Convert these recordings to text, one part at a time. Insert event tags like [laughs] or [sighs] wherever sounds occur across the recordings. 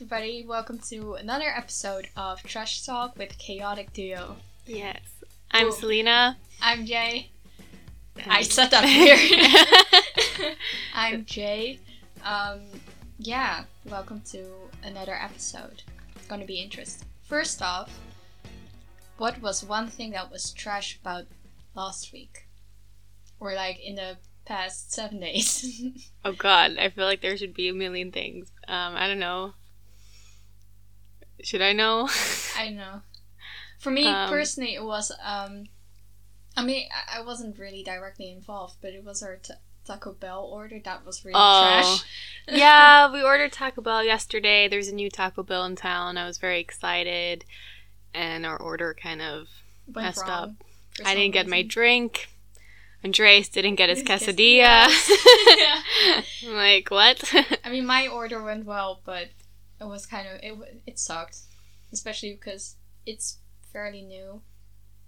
everybody. Welcome to another episode of Trash Talk with Chaotic Duo. Yes. I'm Cool. Selena. I'm Jay. I said that weird. I'm Jay. Um, yeah, welcome to another episode. It's gonna be interesting. First off, what was one thing that was trash about last week? Or like in the past seven days? [laughs] oh god, I feel like there should be a million things. Um, I don't know. Should I know? I know. For me Um, personally, it was. Um, I mean, I- wasn't really directly involved, but it was our t- Taco Bell order that was really Oh, trash. [laughs] yeah, we [laughs] ordered Taco Bell yesterday. There's a new Taco Bell in town. I was very excited, and our order kind of Went messed up. I didn't get my drink. Andres didn't get his [laughs] His quesadilla. yeah. I'm like, what? I mean, my order went well, but it was kind of it. It sucked, especially because it's fairly new.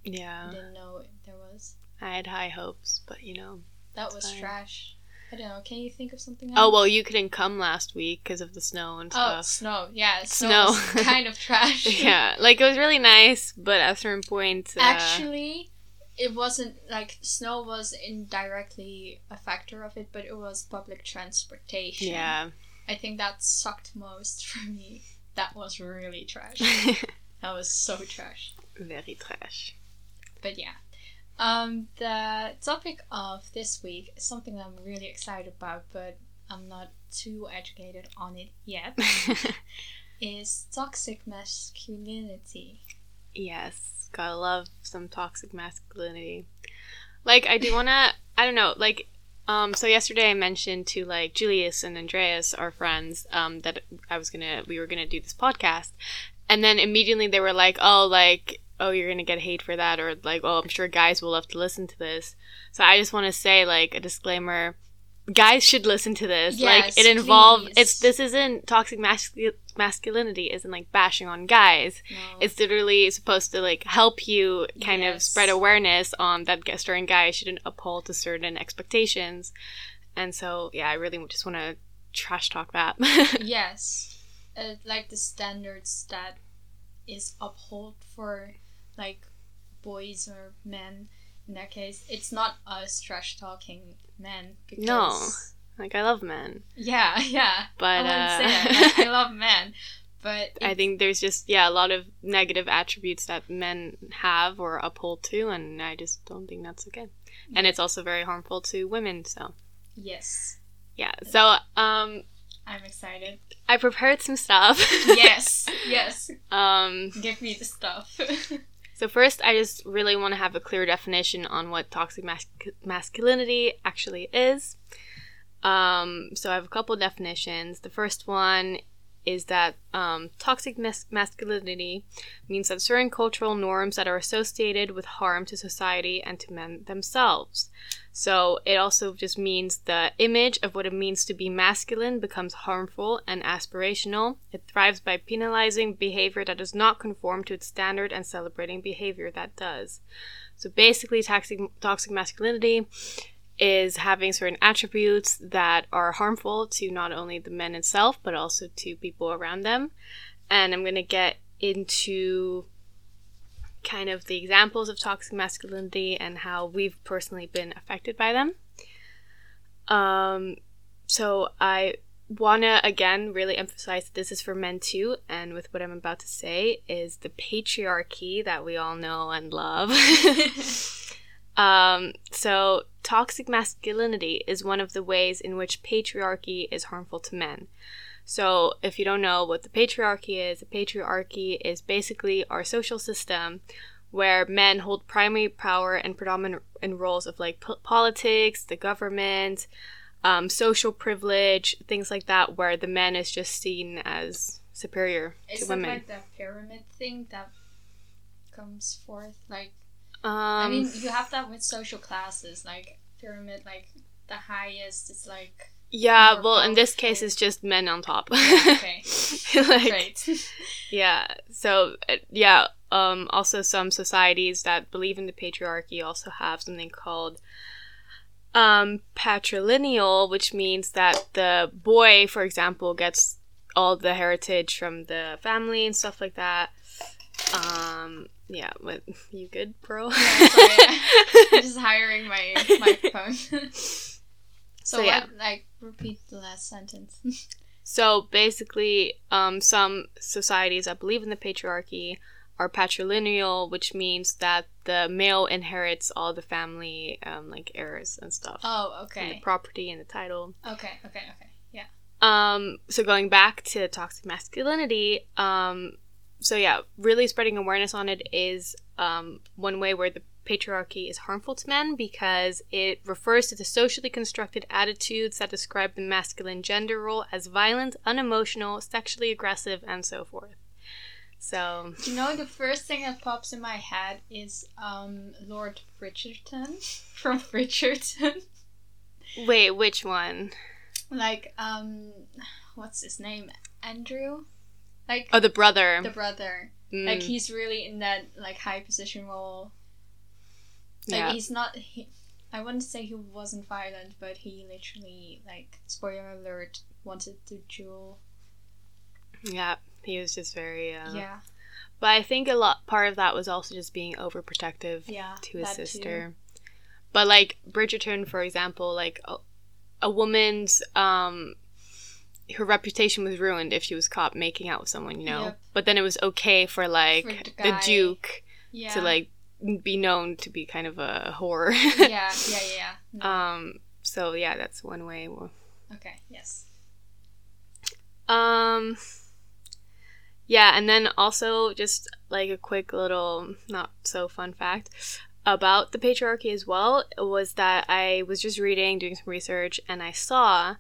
I yeah, didn't know there was. I had high hopes, but you know. That was Fine. trash. I don't know. Can you think of something else? Oh well, you couldn't come last week because of the snow and stuff. Oh, snow. Yeah, snow. Snow. kind of trash. [laughs] yeah, like it was really nice, but at a certain point, uh, Actually, it wasn't like snow was indirectly a factor of it, but it was public transportation. yeah, I think that sucked most [laughs] for me. That was really trash. [laughs] that was so trash. very trash. But yeah. Um, the topic of this week is something that I'm really excited about, but I'm not too educated on it yet. [laughs] is toxic masculinity. yes, gotta love some toxic masculinity. Like I do wanna, I don't know, like. Um, so yesterday I mentioned to like Julius and Andreas, our friends, um, that I was gonna, we were gonna do this podcast, and then immediately they were like, "Oh, like, oh, you're gonna get hate for that," or like, "Oh, I'm sure guys will love to listen to this." So I just want to say, like, a disclaimer: guys should listen to this. like, it involves it's this isn't toxic mascu- masculinity isn't like bashing on guys. No. It's literally supposed to like help you kind of spread awareness on that certain guys shouldn't uphold to certain expectations. And so, yeah, I really just want to trash talk that. [laughs] yes, uh, like the standards that is upheld for like boys or men. In that case, it's not us trash talking men. Because, No. like I love men, Yeah, [laughs] yeah. but I uh, that. Like, I [laughs] love men, but I think there's just yeah a lot of negative attributes that men have or uphold to, and I just don't think that's okay. And it's also very harmful to women. So yes, yeah, so um, I'm excited. I prepared some stuff. [laughs] yes, yes. um, Give me the stuff. So first, I just really want to have a clear definition on what toxic mas- masculinity actually is. Um, so I have a couple definitions. The first one is that um, toxic mas- masculinity means that certain cultural norms that are associated with harm to society and to men themselves. So it also just means the image of what it means to be masculine becomes harmful and aspirational. It thrives by penalizing behavior that does not conform to its standard and celebrating behavior that does. So basically, toxic, toxic masculinity is having certain attributes that are harmful to not only the men itself but also to people around them. And I'm going to get into kind of the examples of toxic masculinity and how we've personally been affected by them. Um, so I want to again really emphasize that this is for men too, and with what I'm about to say is the patriarchy that we all know and love. [laughs] Um, so, toxic masculinity is one of the ways in which patriarchy is harmful to men. So, if you don't know what the patriarchy is, the patriarchy is basically our social system where men hold primary power and predominant in roles of like po- politics, the government, um, social privilege, things like that, where the man is just seen as superior Is to women. like that pyramid thing that comes forth? Like, um, I mean, you have that with social classes, like pyramid, like the highest is like yeah, well, in this case, it's just men on top. [laughs] okay, [laughs] like, great. [laughs] Yeah. So uh, yeah. Um. Also, some societies that believe in the patriarchy also have something called um patrilineal, which means that the boy, for example, gets all the heritage from the family and stuff like that. Um, yeah, but [laughs] you good, bro? Yeah. I'm [laughs] just hiring my microphone. [laughs] so, So, yeah. what, like, repeat the last sentence. So basically, um, some societies that believe in the patriarchy are patrilineal, which means that the male inherits all the family um, like heirs and stuff, oh, and okay. the property and the title. Okay, okay, okay. Yeah. Um, so going back to toxic masculinity, um, so yeah, really spreading awareness on it is um, one way where the patriarchy is harmful to men because it refers to the socially constructed attitudes that describe the masculine gender role as violent, unemotional, sexually aggressive, and so forth. So You know, the first thing that pops in my head is um Lord Bridgerton [laughs] from Bridgerton. wait, which one? like, um, what's his name? Andrew? Like, Oh, the brother. the brother. Mm, Like, he's really in that, like, high position role. Like, yeah. he's not. He, I wouldn't say he wasn't violent, but he literally, like, spoiler alert, wanted to duel. yeah, he was just very. Uh, yeah. But I think a lot part of that was also just being overprotective. Yeah. to his that too. sister. But like Bridgerton, for example, like a, a woman's um her reputation was ruined if she was caught making out with someone, you know. Yep. But then it was okay for like For the the. Duke Yeah. to like be known to be kind of a whore. yeah, [laughs] yeah, yeah, yeah. No. um so yeah, that's one way. okay, yes. Um yeah, and then also just like a quick little not so fun fact about the patriarchy as well was that I was just reading, doing some research, and I saw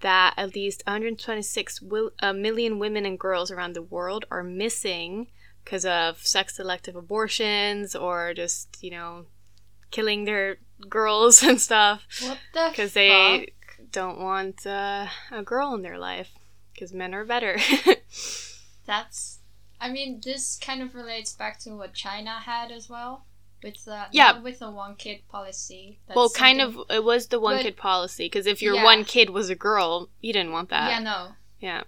that at least 126 will, uh, million women and girls around the world are missing because of sex selective abortions or just, you know, killing their girls [laughs] and stuff What the because they don't want uh, a girl in their life because men are better. [laughs] That's. I mean, this kind of relates back to what China had as well, with the Yeah. with the one kid policy. That's well, kind something- of, it was the one But- kid policy because if your Yeah. one kid was a girl, you didn't want that. yeah, no. Yeah.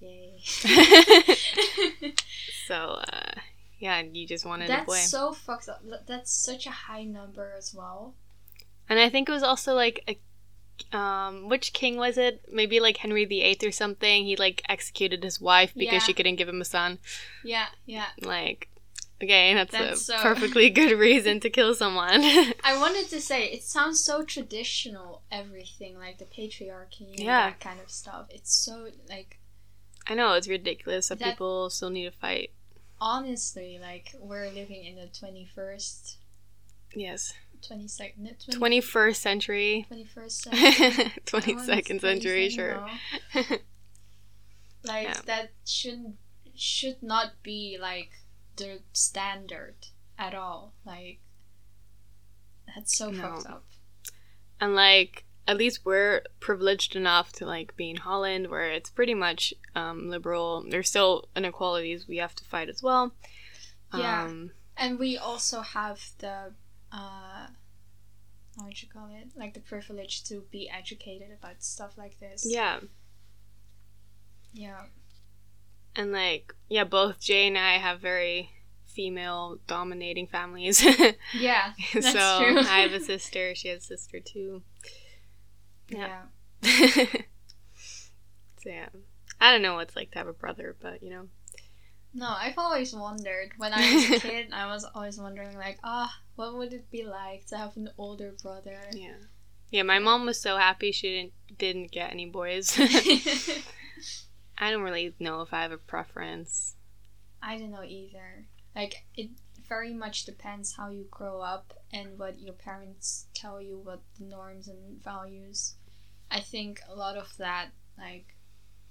Yay. [laughs] [laughs] so, uh, yeah, you just wanted a boy. That's so fucked up. That's such a high number as well. And I think it was also like a um which king was it? Maybe like Henry VIII or something. He like executed his wife because Yeah. she couldn't give him a son. Yeah, yeah. Like okay, that's, That's a so- perfectly [laughs] good reason to kill someone. [laughs] I [laughs] wanted to say it sounds so traditional. Everything like the patriarchy Yeah. that kind of stuff. It's so like I know it's ridiculous that, That- people still need to fight. honestly like we're living in the twenty first, Yes. twenty second, Twenty first century. twenty first century. Twenty second century, sure. like Yeah. that shouldn't should not be like the standard at all. Like that's so No. fucked up. and like at least we're privileged enough to like be in Holland where it's pretty much um, liberal. There's still inequalities we have to fight as well. Yeah. Um, And we also have the uh how would you call it? Like the privilege to be educated about stuff like this. yeah. Yeah. And like yeah, both Jay and I have very female dominating families. [laughs] Yeah. [laughs] That's so true. I have a [laughs] sister, she has a sister too. yeah. so yeah. I don't know what it's like to have a brother, but you know. No, I've always wondered. When I was a kid, I was always wondering, like, ah, what would it be like to have an older brother? Yeah. Yeah, my mom was so happy she didn't didn't get any boys. I don't really know if I have a preference. I don't know either. Like, it very much depends how you grow up and what your parents tell you, what the norms and values. I think a lot of that, like,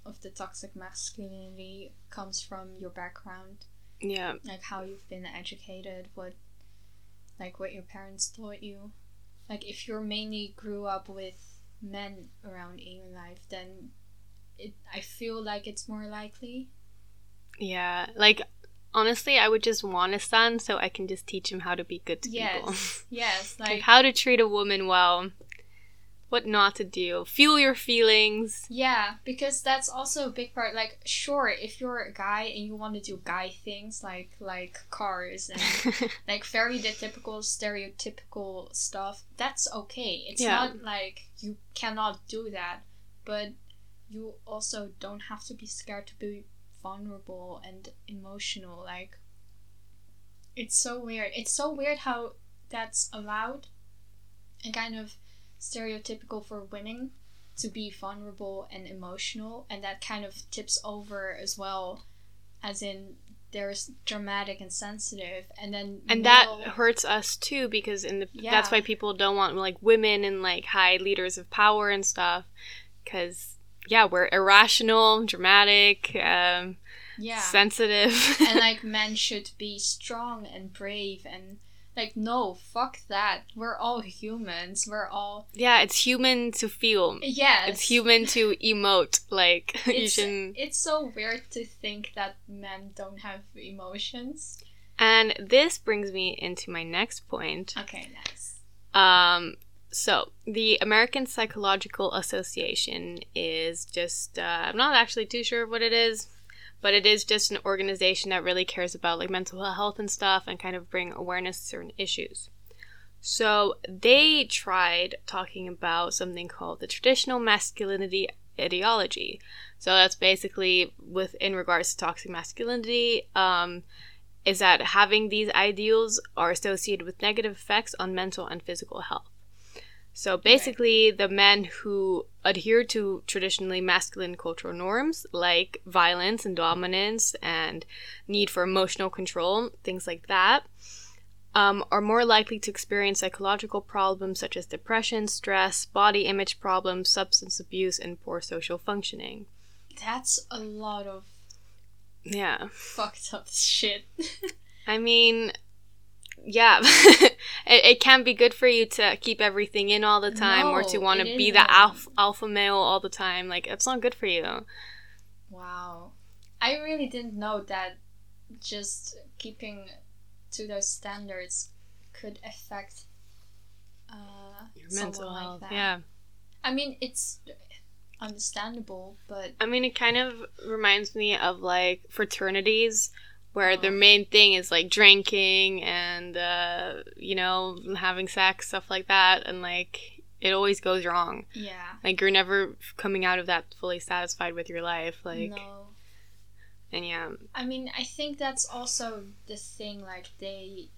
of the toxic masculinity comes from your background, Yeah. like how you've been educated, what, like, what your parents taught you. Like, if you're mainly grew up with men around in your life, then it, I feel like it's more likely. Yeah. Like honestly, I would just want a son so I can just teach him how to be good to people. Yes, [laughs] yes, like like how to treat a woman well. what not to do. Feel your feelings. Yeah, because that's also a big part. Like, sure, if you're a guy and you want to do guy things like like cars and [laughs] like very the typical stereotypical stuff, that's okay. It's Yeah. not like you cannot do that, but you also don't have to be scared to be vulnerable and emotional. Like, it's so weird. It's so weird how that's allowed and kind of stereotypical for women to be vulnerable and emotional, and that kind of tips over as well, as in there's dramatic and sensitive, and then and that hurts us too because in the Yeah. that's why people don't want like women and like high leaders of power and stuff because yeah we're irrational dramatic um yeah, sensitive [laughs] and like men should be strong and brave and like no, fuck that. We're all humans. We're all yeah it's human to feel yeah. it's human to emote like [laughs] you It's, shouldn't it's so weird to think that men don't have emotions. and this brings me into my next point Okay, nice. Um, so the American Psychological Association is just, uh, I'm not actually too sure what it is, but it is just an organization that really cares about like mental health and stuff and kind of bring awareness to certain issues. So they tried talking about something called the traditional masculinity ideology. So that's basically with in regards to toxic masculinity, um, is that having these ideals are associated with negative effects on mental and physical health. So basically, the men who adhere to traditionally masculine cultural norms like violence and dominance and need for emotional control, things like that, um, are more likely to experience psychological problems such as depression, stress, body image problems, substance abuse, and poor social functioning. That's a lot of Yeah. fucked up shit. [laughs] I mean, yeah, [laughs] it, it can be good for you to keep everything in all the time or to want to be the alpha, alpha male all the time. Like, it's not good for you. wow. I really didn't know that just keeping to those standards could affect uh, Your mental like health. that. Yeah. I mean, it's understandable, but I mean, it kind of reminds me of like fraternities where their Oh. main thing is like drinking and, uh, you know, having sex, stuff like that. And like, it always goes wrong. yeah. Like, you're never coming out of that fully satisfied with your life. Like, no. and yeah. I mean, I think that's also the thing. Like they,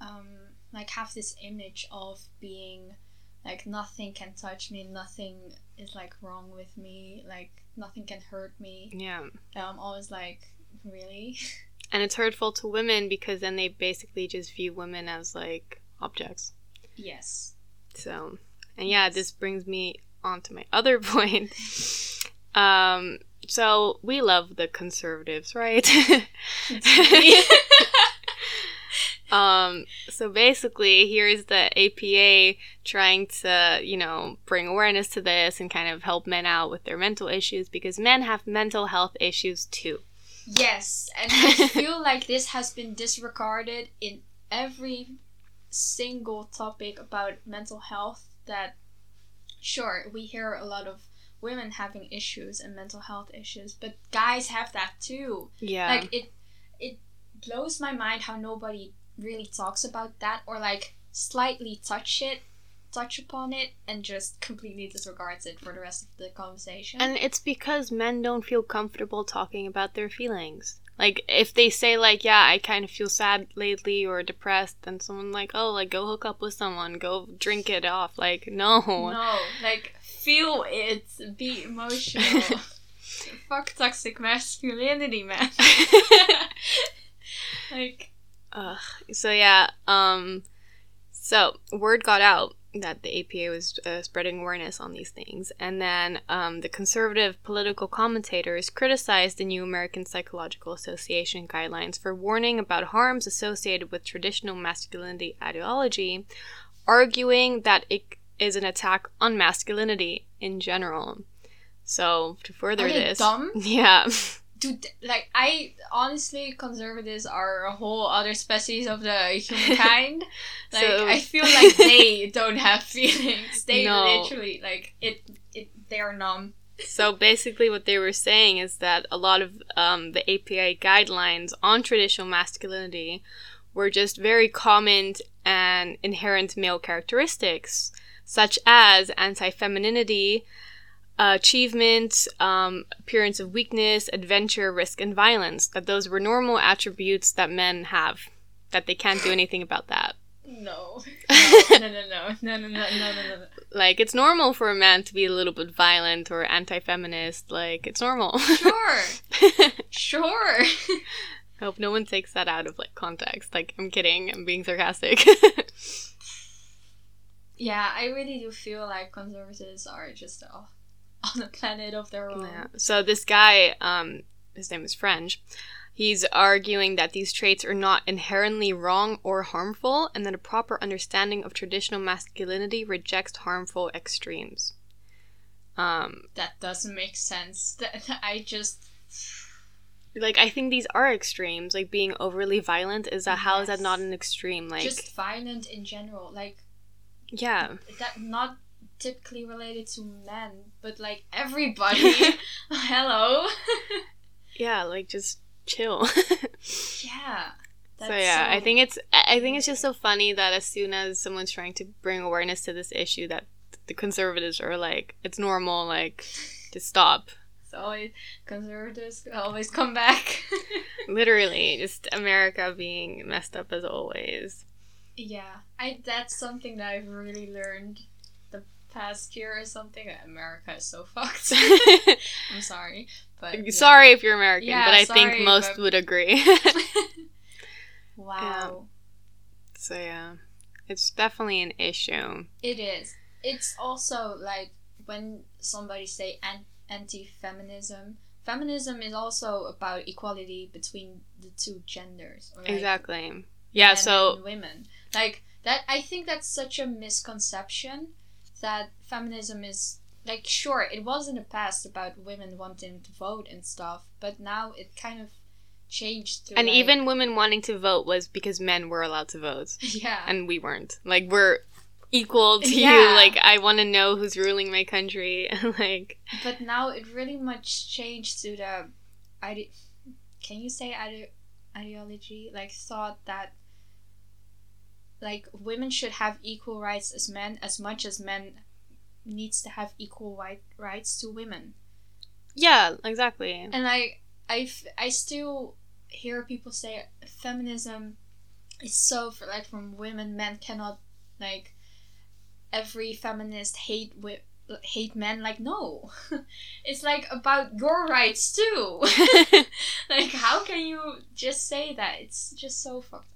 um, like have this image of being like nothing can touch me, nothing is like wrong with me, like nothing can hurt me. Yeah. I'm always like, really? And it's hurtful to women because then they basically just view women as like objects. yes. So, and yeah, this brings me on to my [laughs] other point. Um, so we love the conservatives, right? [laughs] um, so basically, here's the APA trying to, you know, bring awareness to this and kind of help men out with their mental issues because men have mental health issues too. Yes, and I [laughs] feel like this has been disregarded in every single topic about mental health. That, sure, we hear a lot of women having issues and mental health issues, but guys have that too. Yeah. Like it, it blows my mind how nobody really talks about that or like slightly touch it, touch upon it, and just completely disregards it for the rest of the conversation. And it's because men don't feel comfortable talking about their feelings. Like if they say like, yeah, I kind of feel sad lately or depressed, then someone like, oh, like go hook up with someone, go drink it off. Like [laughs] no. No, like feel it, be emotional. [laughs] Fuck toxic masculinity, man. [laughs] like, Ugh. So yeah, um, so word got out that the APA was uh, spreading awareness on these things, and then um, the conservative political commentators criticized the new American Psychological Association guidelines for warning about harms associated with traditional masculinity ideology, arguing that it is an attack on masculinity in general. So to further this, dumb? [laughs] yeah. Dude, like I honestly, conservatives are a whole other species of the humankind. [laughs] like So- I feel like they [laughs] don't have feelings. They No. literally like it. It they are numb. So basically, what they were saying is that a lot of um, the APA guidelines on traditional masculinity were just very common and inherent male characteristics, such as anti femininity, achievement, um, appearance of weakness, adventure, risk, and violence. That those were normal attributes that men have, that they can't do anything about that. No. [laughs] No, no, no, no, no, no, no, no, no, no. Like, it's normal for a man to be a little bit violent or anti feminist. Like, it's normal. Sure, [laughs] sure. I hope no one takes that out of like context. Like I'm kidding, I'm being sarcastic. [laughs] yeah, I really do feel like conservatives are just uh, on a planet of their own. yeah. So this guy, um, his name is French. He's arguing that these traits are not inherently wrong or harmful, and that a proper understanding of traditional masculinity rejects harmful extremes. Um, That doesn't make sense. That I just like I think these are extremes. Like being overly violent is that how is that not an extreme? Like just violent in general. Like yeah, that not typically related to men, but like [laughs] everybody. [laughs] Hello. [laughs] yeah, like just chill. yeah. so yeah, I think it's I think it's just so funny that as soon as someone's trying to bring awareness to this issue, that the conservatives are like, it's normal, like, to stop. it's always conservatives always come back. Literally, just America being messed up as always. yeah, I that's something that I've really learned past year or something. America is so [laughs] fucked. [laughs] I'm sorry, but yeah. Sorry if you're American, Yeah, but I sorry, think most but- would agree. [laughs] wow. so yeah, it's definitely an issue. It is. It's also like when somebody say an- anti-feminism. Feminism is also about equality between the two genders. Like Exactly. Yeah. So and women. Like that. I think that's such a misconception that feminism is like sure it was in the past about women wanting to vote and stuff, but now it kind of changed to and like- even women wanting to vote was because men were allowed to vote. [laughs] yeah and we weren't. Like we're equal to Yeah. you. Like I want to know who's ruling my country. [laughs] like But now it really much changed to the, ide- can you say ide- ideology? Like thought that, like women should have equal rights as men as much as men needs to have equal right rights to women. yeah, exactly. And I, I, f- I still hear people say feminism is so for like from women. Men cannot like every feminist hate wi- hate men. Like no, [laughs] it's like about your rights too. [laughs] [laughs] like how can you just say that? It's just so fucked up.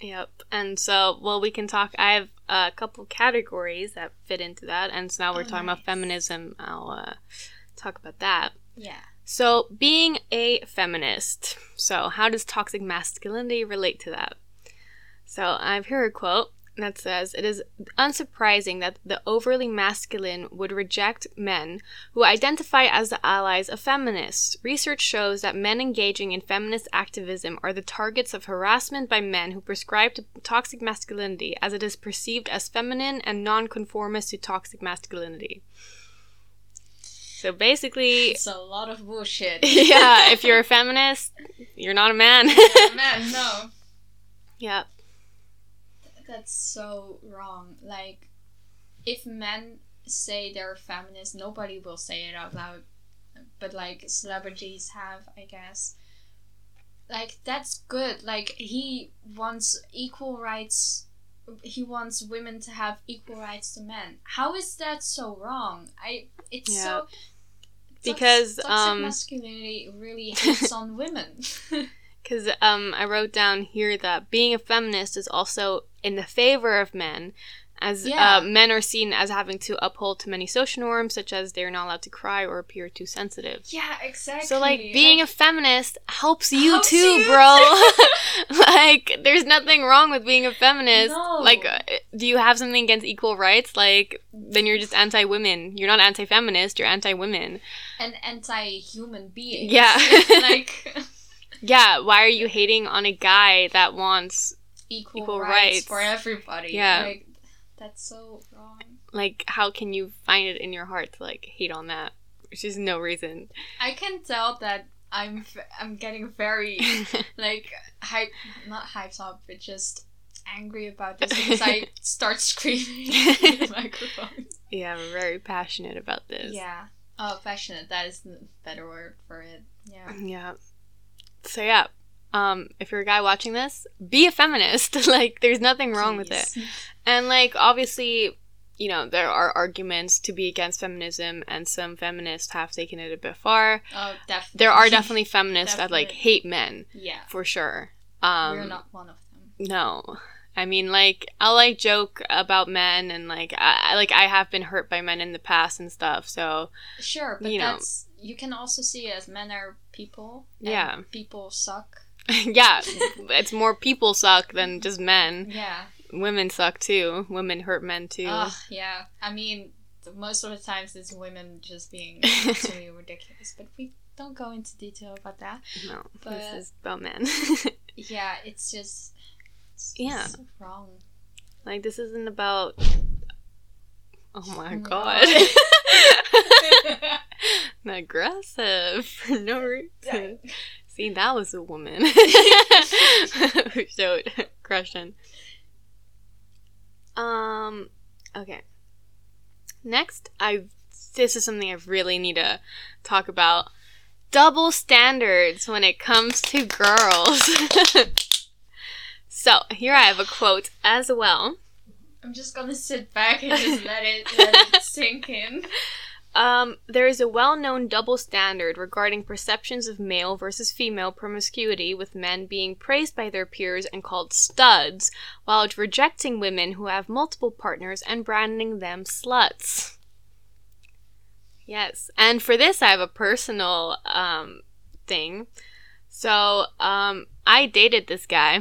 Yep. And so, well, we can talk. I have a couple categories that fit into that, and so now we're Oh, talking nice. about feminism. I'll uh, talk about that. Yeah. So, being a feminist. So, how does toxic masculinity relate to that? So, I've here a quote that says, It is unsurprising that the overly masculine would reject men who identify as the allies of feminists. Research shows that men engaging in feminist activism are the targets of harassment by men who prescribe to toxic masculinity as it is perceived as feminine and nonconformist to toxic masculinity. So basically, [laughs] It's a lot of bullshit. [laughs] yeah, if you're a [laughs] feminist, you're not a man. Yeah, man, no. yeah. That's so wrong. Like, if men say they're feminist, nobody will say it out loud. But, like, celebrities have, I guess. Like, that's good. Like, he wants equal rights. He wants women to have equal rights to men. How is that so wrong? I. It's Yeah. so. Because, toxic um, masculinity really [laughs] hates on women. [laughs] Because um, I wrote down here that being a feminist is also in the favor of men as Yeah. uh, men are seen as having to uphold to many social norms, such as they're not allowed to cry or appear too sensitive. Yeah, exactly. So like being a feminist helps you Helps too, you bro. [laughs] like there's nothing wrong with being a feminist. No. Like uh, do you have something against equal rights? Like then you're just anti-women. You're not anti-feminist, you're anti-women. an anti-human being. Yeah. [laughs] like [laughs] Yeah, why are you hating on a guy that wants equal, Equal rights, rights. for everybody. Yeah. Like that's so wrong. like how can you find it in your heart to like hate on that? Which is no reason. I can tell that I'm I'm getting very [laughs] like hype not hyped up but just angry about this because I [laughs] start screaming [laughs] in the microphone. yeah, we're very passionate about this. Yeah. Oh, passionate. That is the better word for it. Yeah. Yeah. So yeah, um, if you're a guy watching this, be a feminist. [laughs] like, there's nothing wrong with it. And like, obviously, you know, there are arguments to be against feminism, and some feminists have taken it a bit far. Oh, definitely. There are definitely [laughs] feminists that like hate men yeah. for sure. Um, We're not one of them. No. I mean, like, I'll like joke about men, and like, I I- like I have been hurt by men in the past and stuff. So Sure, but You know. that's you can also see it as men are people. and Yeah. People suck. [laughs] yeah, it's more people suck than just men. Yeah. Women suck too. Women hurt men too. Ugh, yeah. I mean, most of the times it's women just being [laughs] absolutely ridiculous, but we don't go into detail about that. no, but- this is about men. [laughs] Yeah, it's just. It's Yeah. so wrong. like this isn't about. Oh my mm, Oh my god. Aggressive for no reason. See, that was a woman [laughs] who showed aggression. Um. Okay. Next, I this is something I really need to talk about. Double standards when it comes to girls. [laughs] so here I have a quote as well. I'm just gonna sit back and just let it let it sink in. [laughs] Um, there is a well known double standard regarding perceptions of male versus female promiscuity, with men being praised by their peers and called studs, while rejecting women who have multiple partners and branding them sluts. Yes, and for this, I have a personal um, thing. So, um, I dated this guy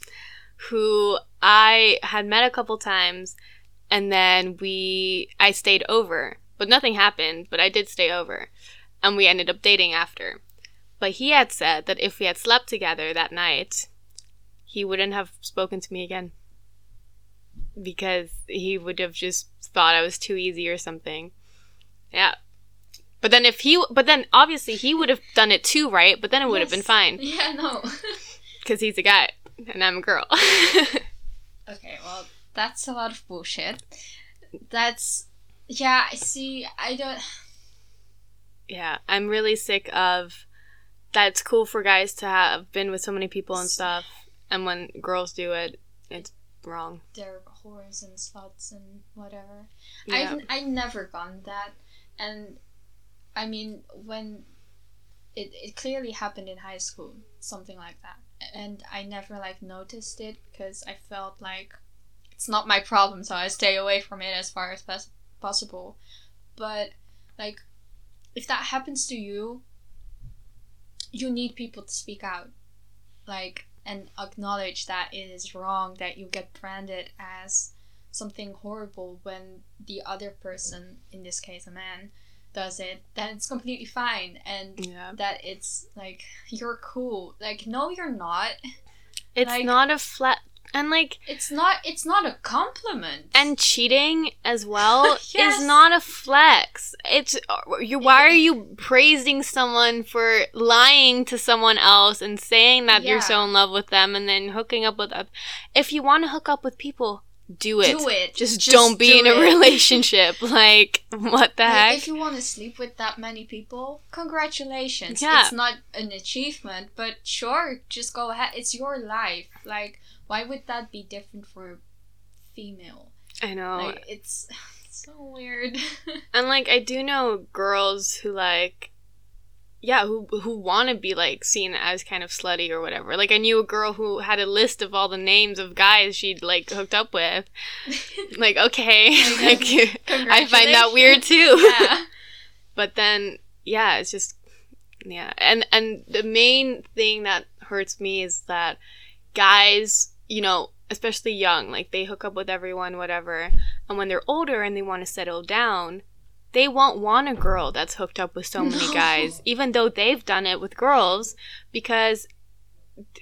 [laughs] who I had met a couple times, and then we I stayed over but nothing happened, but I did stay over. And we ended up dating after. But he had said that if we had slept together that night, he wouldn't have spoken to me again. Because he would have just thought I was too easy or something. Yeah. But then if he, but then obviously he would have done it too, right? But then it would have been fine. [laughs] Yeah, no. [laughs] Because he's a guy and I'm a girl. [laughs] okay, well, that's a lot of bullshit. That's yeah. I see. I don't. yeah, I'm really sick of That's cool for guys to have been with so many people and stuff, and when girls do it, it's wrong. They're whores and sluts and whatever. Yeah. I've I never gone that, and I mean when it it clearly happened in high school, something like that, and I never like noticed it because I felt like it's not my problem, so I stay away from it as far as pos- possible. But like, if that happens to you, you need people to speak out, like and acknowledge that it is wrong that you get branded as something horrible when the other person, in this case a man, does it, then it's completely fine and yeah. that it's like you're cool. Like no you're not. It's Like- not a flat and like It's not it's not a compliment. and cheating as well [laughs] Yes. is not a flex. It's you. Why are you praising someone for lying to someone else and saying that you're so in love with them and then hooking up with? them. If you want to hook up with people, do it. do it. Just, don't be do in a [laughs] relationship. [laughs] like what the Like, heck? if you want to sleep with that many people, congratulations. Yeah. It's not an achievement, but sure, just go ahead. It's your life. Like, why would that be different for a female? I know. Like, it's, [sighs] it's so weird. [laughs] And like I do know girls who like yeah, who who want to be like seen as kind of slutty or whatever. Like I knew a girl who had a list of all the names of guys she'd like hooked up with. [laughs] like okay, [laughs] like I find that weird too. yeah. but then yeah, it's just yeah, and and the main thing that hurts me is that guys, you know, especially young, like they hook up with everyone, whatever, and when they're older and they want to settle down, they won't want a girl that's hooked up with so many No. guys, even though they've done it with girls, because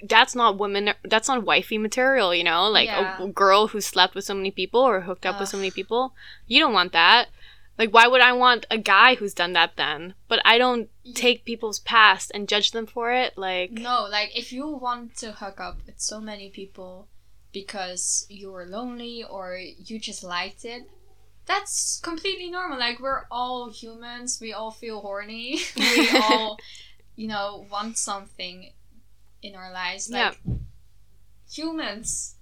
that's not women. That's not wifey material, you know. Like Yeah. a, a girl who slept with so many people or hooked up with so many people. You don't want that. Like, why would I want a guy who's done that then? But I don't take people's past and judge them for it. Like, No, like if you want to hook up with so many people because you were lonely or you just liked it, that's completely normal. Like we're all humans, we all feel horny. [laughs] we all, you know, want something in our lives. Like humans.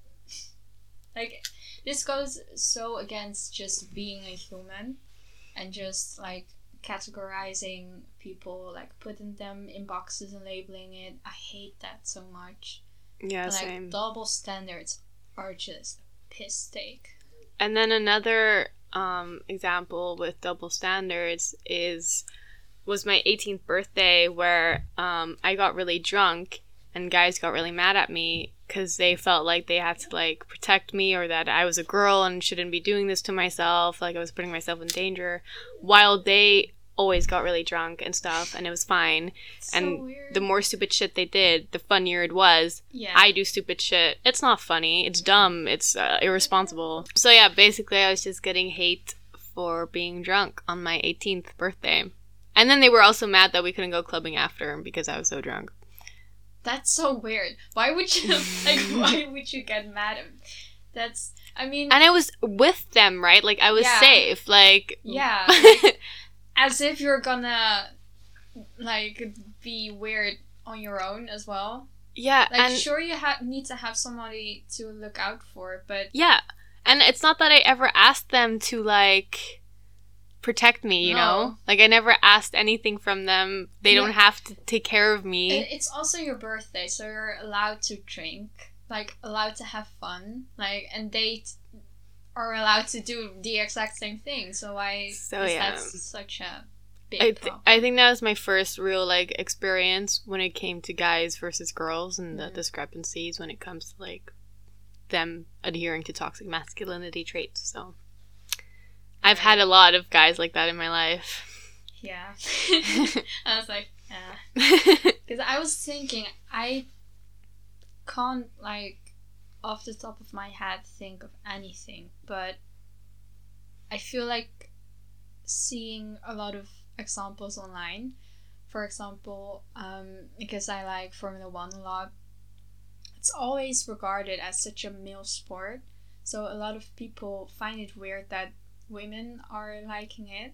Like this goes so against just being a human and just like categorizing people, like putting them in boxes and labeling it. I hate that so much. yeah, like same. double standards are just a piss take. And then another um, example with double standards is was my 18th birthday where um, I got really drunk and guys got really mad at me because they felt like they had to like protect me or that I was a girl and shouldn't be doing this to myself, like I was putting myself in danger, while they always got really drunk and stuff and it was fine. It's and so weird. the more stupid shit they did, the funnier it was. yeah, I do stupid shit. It's not funny. It's dumb. It's uh, irresponsible. So yeah, basically, I was just getting hate for being drunk on my 18th birthday. And then they were also mad that we couldn't go clubbing after because I was so drunk. That's so weird. Why would you like? [laughs] Why would you get mad? At That's. I mean, And I was with them, right? Like I was Yeah. safe. Like yeah, like, [laughs] as if you're gonna like be weird on your own as well. yeah, Like, sure, you ha- need to have somebody to look out for, but yeah, and it's not that I ever asked them to like protect me, you know? Like I never asked anything from them. They Yeah. don't have to take care of me. it, it's also your birthday, so you're allowed to drink, like allowed to have fun, like, and they t- are allowed to do the exact same thing. So why So, is yeah. that such a big I, th- problem? I think that was my first real like experience when it came to guys versus girls and the Mhm. discrepancies when it comes to like them adhering to toxic masculinity traits. So I've had a lot of guys like that in my life. yeah, [laughs] I was like, yeah. Because [laughs] I was thinking, I can't, like, off the top of my head, think of anything, but I feel like seeing a lot of examples online. For example, um, because I like Formula One a lot, it's always regarded as such a male sport. So a lot of people find it weird that women are liking it.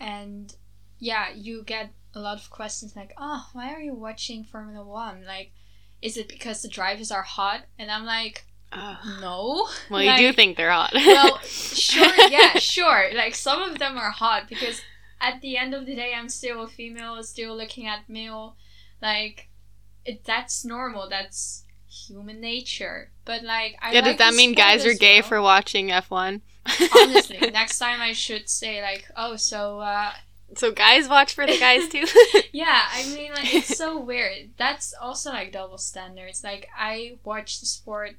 And yeah, you get a lot of questions like, "Oh, why are you watching Formula One? Like, is it because the drivers are hot?" And I'm like, Ugh. "No." [laughs] well, Like, you do think they're hot. well, [laughs] sure, yeah, sure. Like some of them are hot because at the end of the day, I'm still a female, still looking at male. Like, it, that's normal. That's human nature. But like, I yeah, like does that mean guys are gay well. for watching F1? Honestly, next time I should say like, oh, so uh, so guys watch for the guys too? [laughs] [laughs] Yeah, I mean, like, it's so weird. That's also like double standards. Like, I watch the sport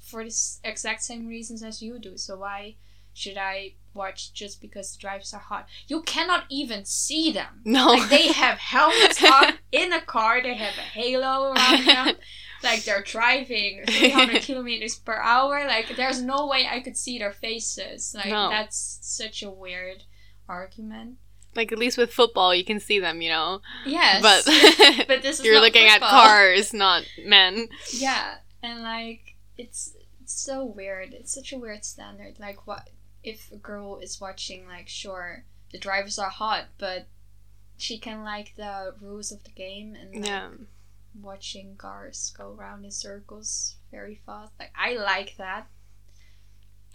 for the exact same reasons as you do. So why should I watch just because the drivers are hot? You cannot even see them. no. Like, they have helmets [laughs] on in a car. They have a halo around them. Like they're driving [laughs] 300 kilometers per hour. Like there's no way I could see their faces. Like No. that's such a weird argument. like at least with football you can see them, you know. Yes, But [laughs] [laughs] but this is you're looking at cars, not men. Yeah, and like it's it's so weird. It's such a weird standard. Like what if a girl is watching like sure the drivers are hot, but she can like the rules of the game and like, Yeah. Watching cars go around in circles very fast. Like I like that.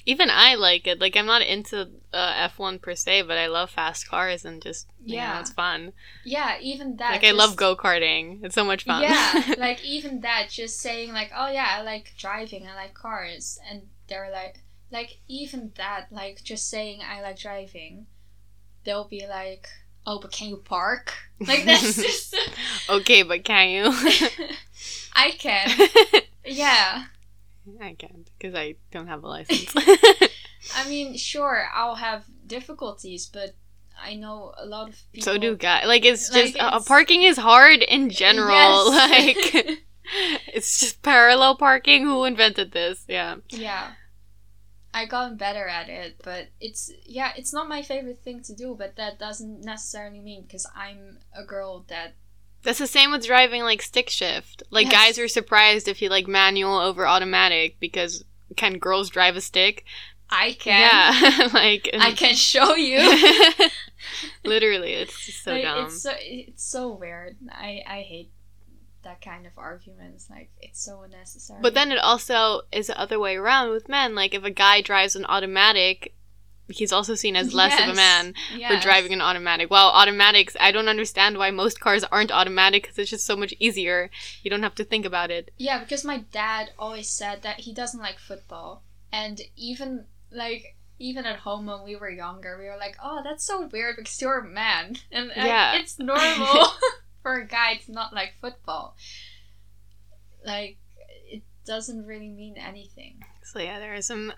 even I like it. Like I'm not into uh, F1 per se, but I love fast cars and just yeah, Yeah. it's fun. Yeah, even that. like I love go karting. It's so much fun. Yeah, [laughs] like even that, just saying like, oh yeah, I like driving, I like cars, and they're like, like even that, like just saying I like driving, they'll be like, oh, but can you park? [laughs] Like that's just, [laughs] okay, but can you? [laughs] I can, yeah. I can't because I don't have a license. I mean, sure, I'll have difficulties, but I know a lot of people. so do guys. Like it's Like, just uh, it's- parking is hard in general. Yes. Like it's just parallel parking. Who invented this? Yeah. Yeah. I gotten better at it, but it's yeah, it's not my favorite thing to do, but that doesn't necessarily mean because I'm a girl that That's the same with driving like stick shift. Like Yes. guys are surprised if you like manual over automatic because can girls drive a stick? I can Yeah, [laughs] like I um, can show you. [laughs] Literally, it's so Like, dumb. It's so it's so weird. I I hate that kind of arguments. Like it's so unnecessary. But then it also is the other way around with men. Like if a guy drives an automatic, he's also seen as less of a Yes. man for driving an automatic. While automatics, I don't understand why most cars aren't automatic because it's just so much easier. You don't have to think about it. Yeah, because my dad always said that he doesn't like football. And even like even at home when we were younger, we were like, "Oh, that's so weird because you're a man." And uh, Yeah. it's normal [laughs] for a guy to not like football. Like it doesn't really mean anything. So yeah, there are some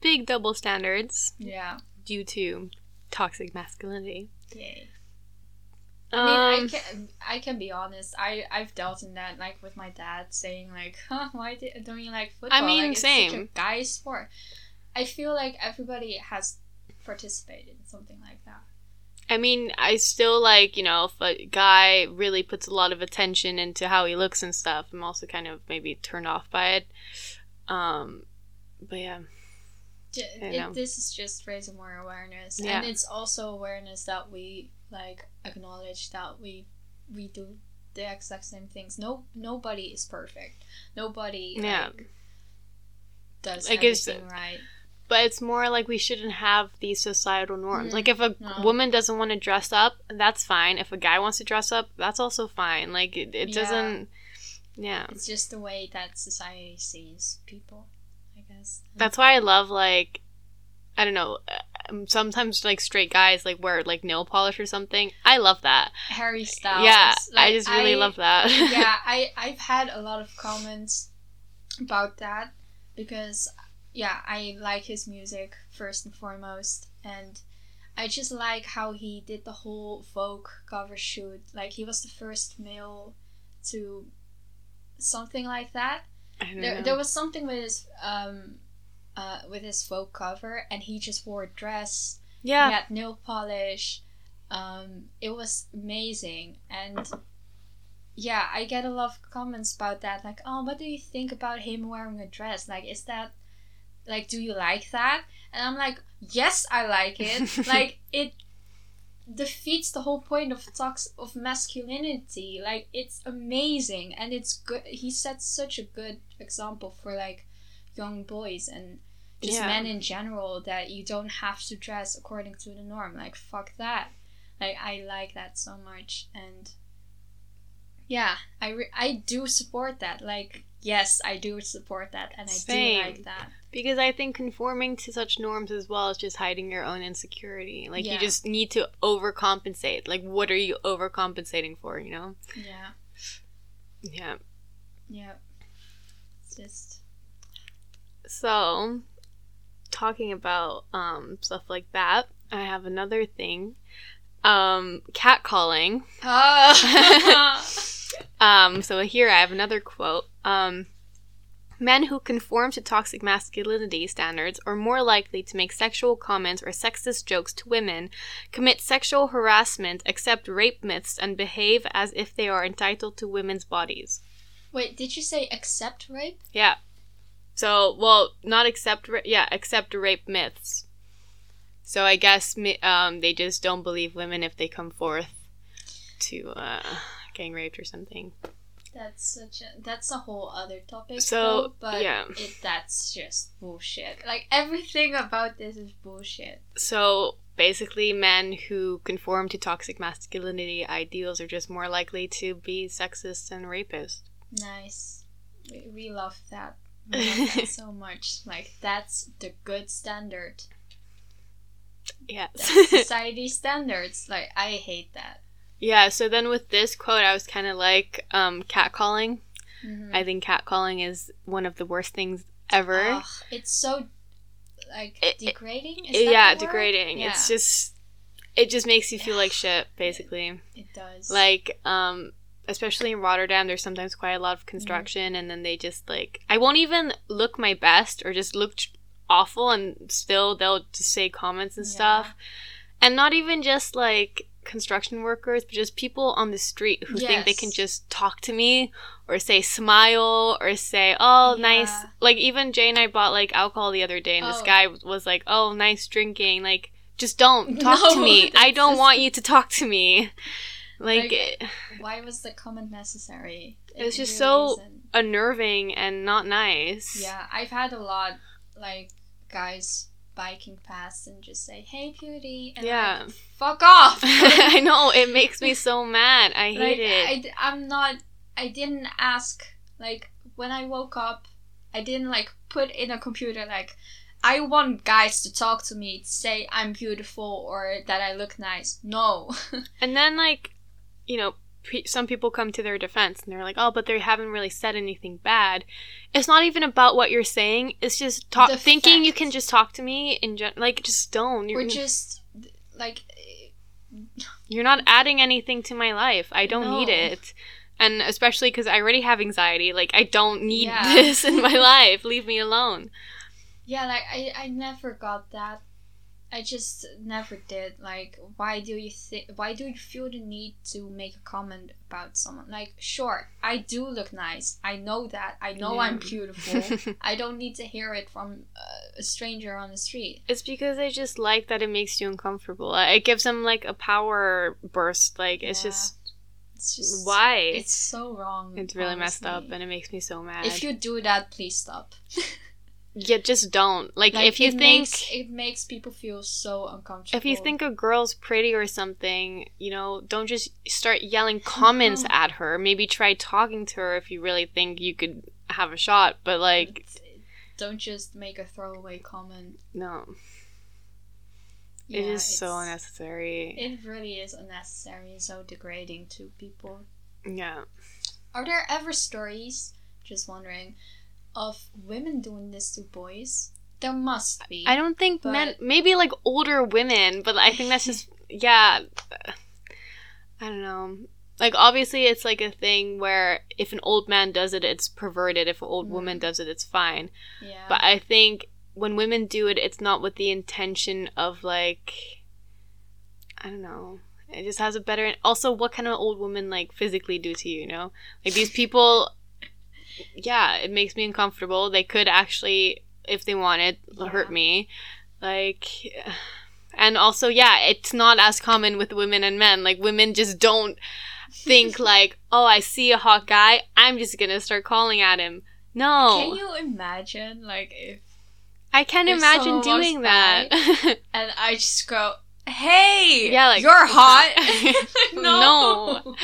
big double standards Yeah. due to toxic masculinity. Yay. I mean, I Um, can I can be honest. I I've dealt in that like with my dad saying like, [laughs] "Huh, why di- don't you like football?" I mean, like, it's such a same. guy sport. I feel like everybody has participated in something like that. I mean, I still like, you know, if a guy really puts a lot of attention into how he looks and stuff, I'm also kind of maybe turned off by it. Um, but yeah. It, this is just raising more awareness, Yeah. and it's also awareness that we like acknowledge that we we do the exact same things. No, nobody is perfect. Nobody Yeah. like, does everything right. But it's more like we shouldn't have these societal norms. Mm, like if a no. woman doesn't want to dress up, that's fine. If a guy wants to dress up, that's also fine. Like it, it Yeah. doesn't. Yeah. It's just the way that society sees people, I guess. That's why I love like I don't know. um, Sometimes like straight guys like wear like nail polish or something. I love that. Harry Styles. yeah, I just really I- love that. yeah, [laughs] I I've had a lot of comments about that because yeah, I like his music first and foremost and I just like how he did the whole Vogue cover shoot. Like he was the first male to something like that. There, know. there was something with his um uh with his Vogue cover and he just wore a dress yeah. he had nail polish. Um, it was amazing, and yeah, I get a lot of comments about that. Like, oh, what do you think about him wearing a dress? Like, is that like, do you like that? And I'm like, yes, I like it. [laughs] like, it defeats the whole point of tox of masculinity. Like, it's amazing, and it's good. He sets such a good example for like young boys and just Yeah. men in general that you don't have to dress according to the norm. Like fuck that. Like I like that so much and yeah, I re- I do support that. Like yes, I do support that and I Same. do like that. Because I think conforming to such norms as well is just hiding your own insecurity. Like you just need to overcompensate. Like what are you overcompensating for, you know? Yeah. Yeah. Yeah. It's just So, talking about um stuff like that, I have another thing. Um catcalling. Oh [laughs] Um, so here I have another quote. Um, Men who conform to toxic masculinity standards are more likely to make sexual comments or sexist jokes to women, commit sexual harassment, accept rape myths, and behave as if they are entitled to women's bodies. Wait, did you say accept rape? Yeah. So, well, not accept, ra- yeah, accept rape myths. So I guess um, they just don't believe women if they come forth to uh, getting raped or something. That's such a that's a whole other topic. So, though, but yeah. it, that's just bullshit. Like everything about this is bullshit. So basically, men who conform to toxic masculinity ideals are just more likely to be sexist and rapist. Nice. We, we love that. We love that [laughs] so much. Like that's the good standard. Yes. That's society standards. Like I hate that. Yeah. So then with this quote, I was kind of like um, catcalling. Mhm. I think catcalling is one of the worst things ever. Ugh, it's so like It- it- degrading. Is that yeah, degrading. Yeah, It's just it just makes you feel like shit, basically. it does. Like, um, especially in Rotterdam, there's sometimes quite a lot of construction, and then they just like I won't even look my best or just look awful, and still they'll just say comments and Yeah. stuff, and not even just like construction workers, but just people on the street who think they can just talk to me or say smile or say oh nice like even Jay and I bought like alcohol the other day and this Oh. guy was like oh nice drinking like just don't [laughs] talk to me [laughs] I don't just- want you to talk to me like, Like, Why was the comment necessary? It was just really so- isn't. unnerving and not nice Yeah, I've had a lot like guys biking past and just say, "Hey, cutie," and Yeah. like, fuck off. [laughs] I know it makes me so mad I [laughs] hate like, it I, am not. I didn't ask. Like when I woke up, I didn't like put in a computer like. I want guys to talk to me to say I'm beautiful or that I look nice. No. [laughs] And then, like, you know, pe- some people come to their defense and they're like, oh, but they haven't really said anything bad. It's not even about what you're saying. It's just talk- thinking you can just talk to me in gen- like, just don't. You're, We're just like you're not adding anything to my life. I don't need it. And especially because I already have anxiety. Like, I don't need Yeah. [laughs] this in my life. Leave me alone. Yeah, like I, I never got that. I just never did. Like, why do you think? Why do you feel the need to make a comment about someone? Like, sure, I do look nice. I know that. I know I'm beautiful. [laughs] I don't need to hear it from uh, a stranger on the street. It's because I just like that it makes you uncomfortable. It gives them, like, a power burst. Like, it's Yeah. just, It's just why? It's so wrong. It's really messed up and it makes me so mad. If you do that, please stop. [laughs] yeah, just don't. Like, Like, if you it think makes, it makes people feel so uncomfortable. if you think a girl's pretty or something, you know, don't just start yelling comments [laughs] at her. Maybe try talking to her if you really think you could have a shot, but like don't just make a throwaway comment. no. Yeah, it is so unnecessary. It really is unnecessary and so degrading to people. yeah. Are there ever stories, just wondering, of women doing this to boys? There must be. I don't think men maybe like older women, but I think that's just [laughs] yeah. I don't know. Like obviously it's like a thing where if an old man does it it's perverted, if an old woman Mm. does it it's fine. Yeah. But I think when women do it, it's not with the intention of like, I don't know. It just has a better. Also, what kind of old woman like physically do to you? You know, like these people. Yeah, it makes me uncomfortable. They could actually, if they wanted, hurt me. Like, and also, yeah, it's not as common with women and men. Like, women just don't think [laughs] like, oh, I see a hot guy, I'm just gonna start calling at him. No. Can you imagine, like, if I can't If imagine doing that. [laughs] and I just go, "Hey, Yeah, like- you're hot." [laughs] no, No.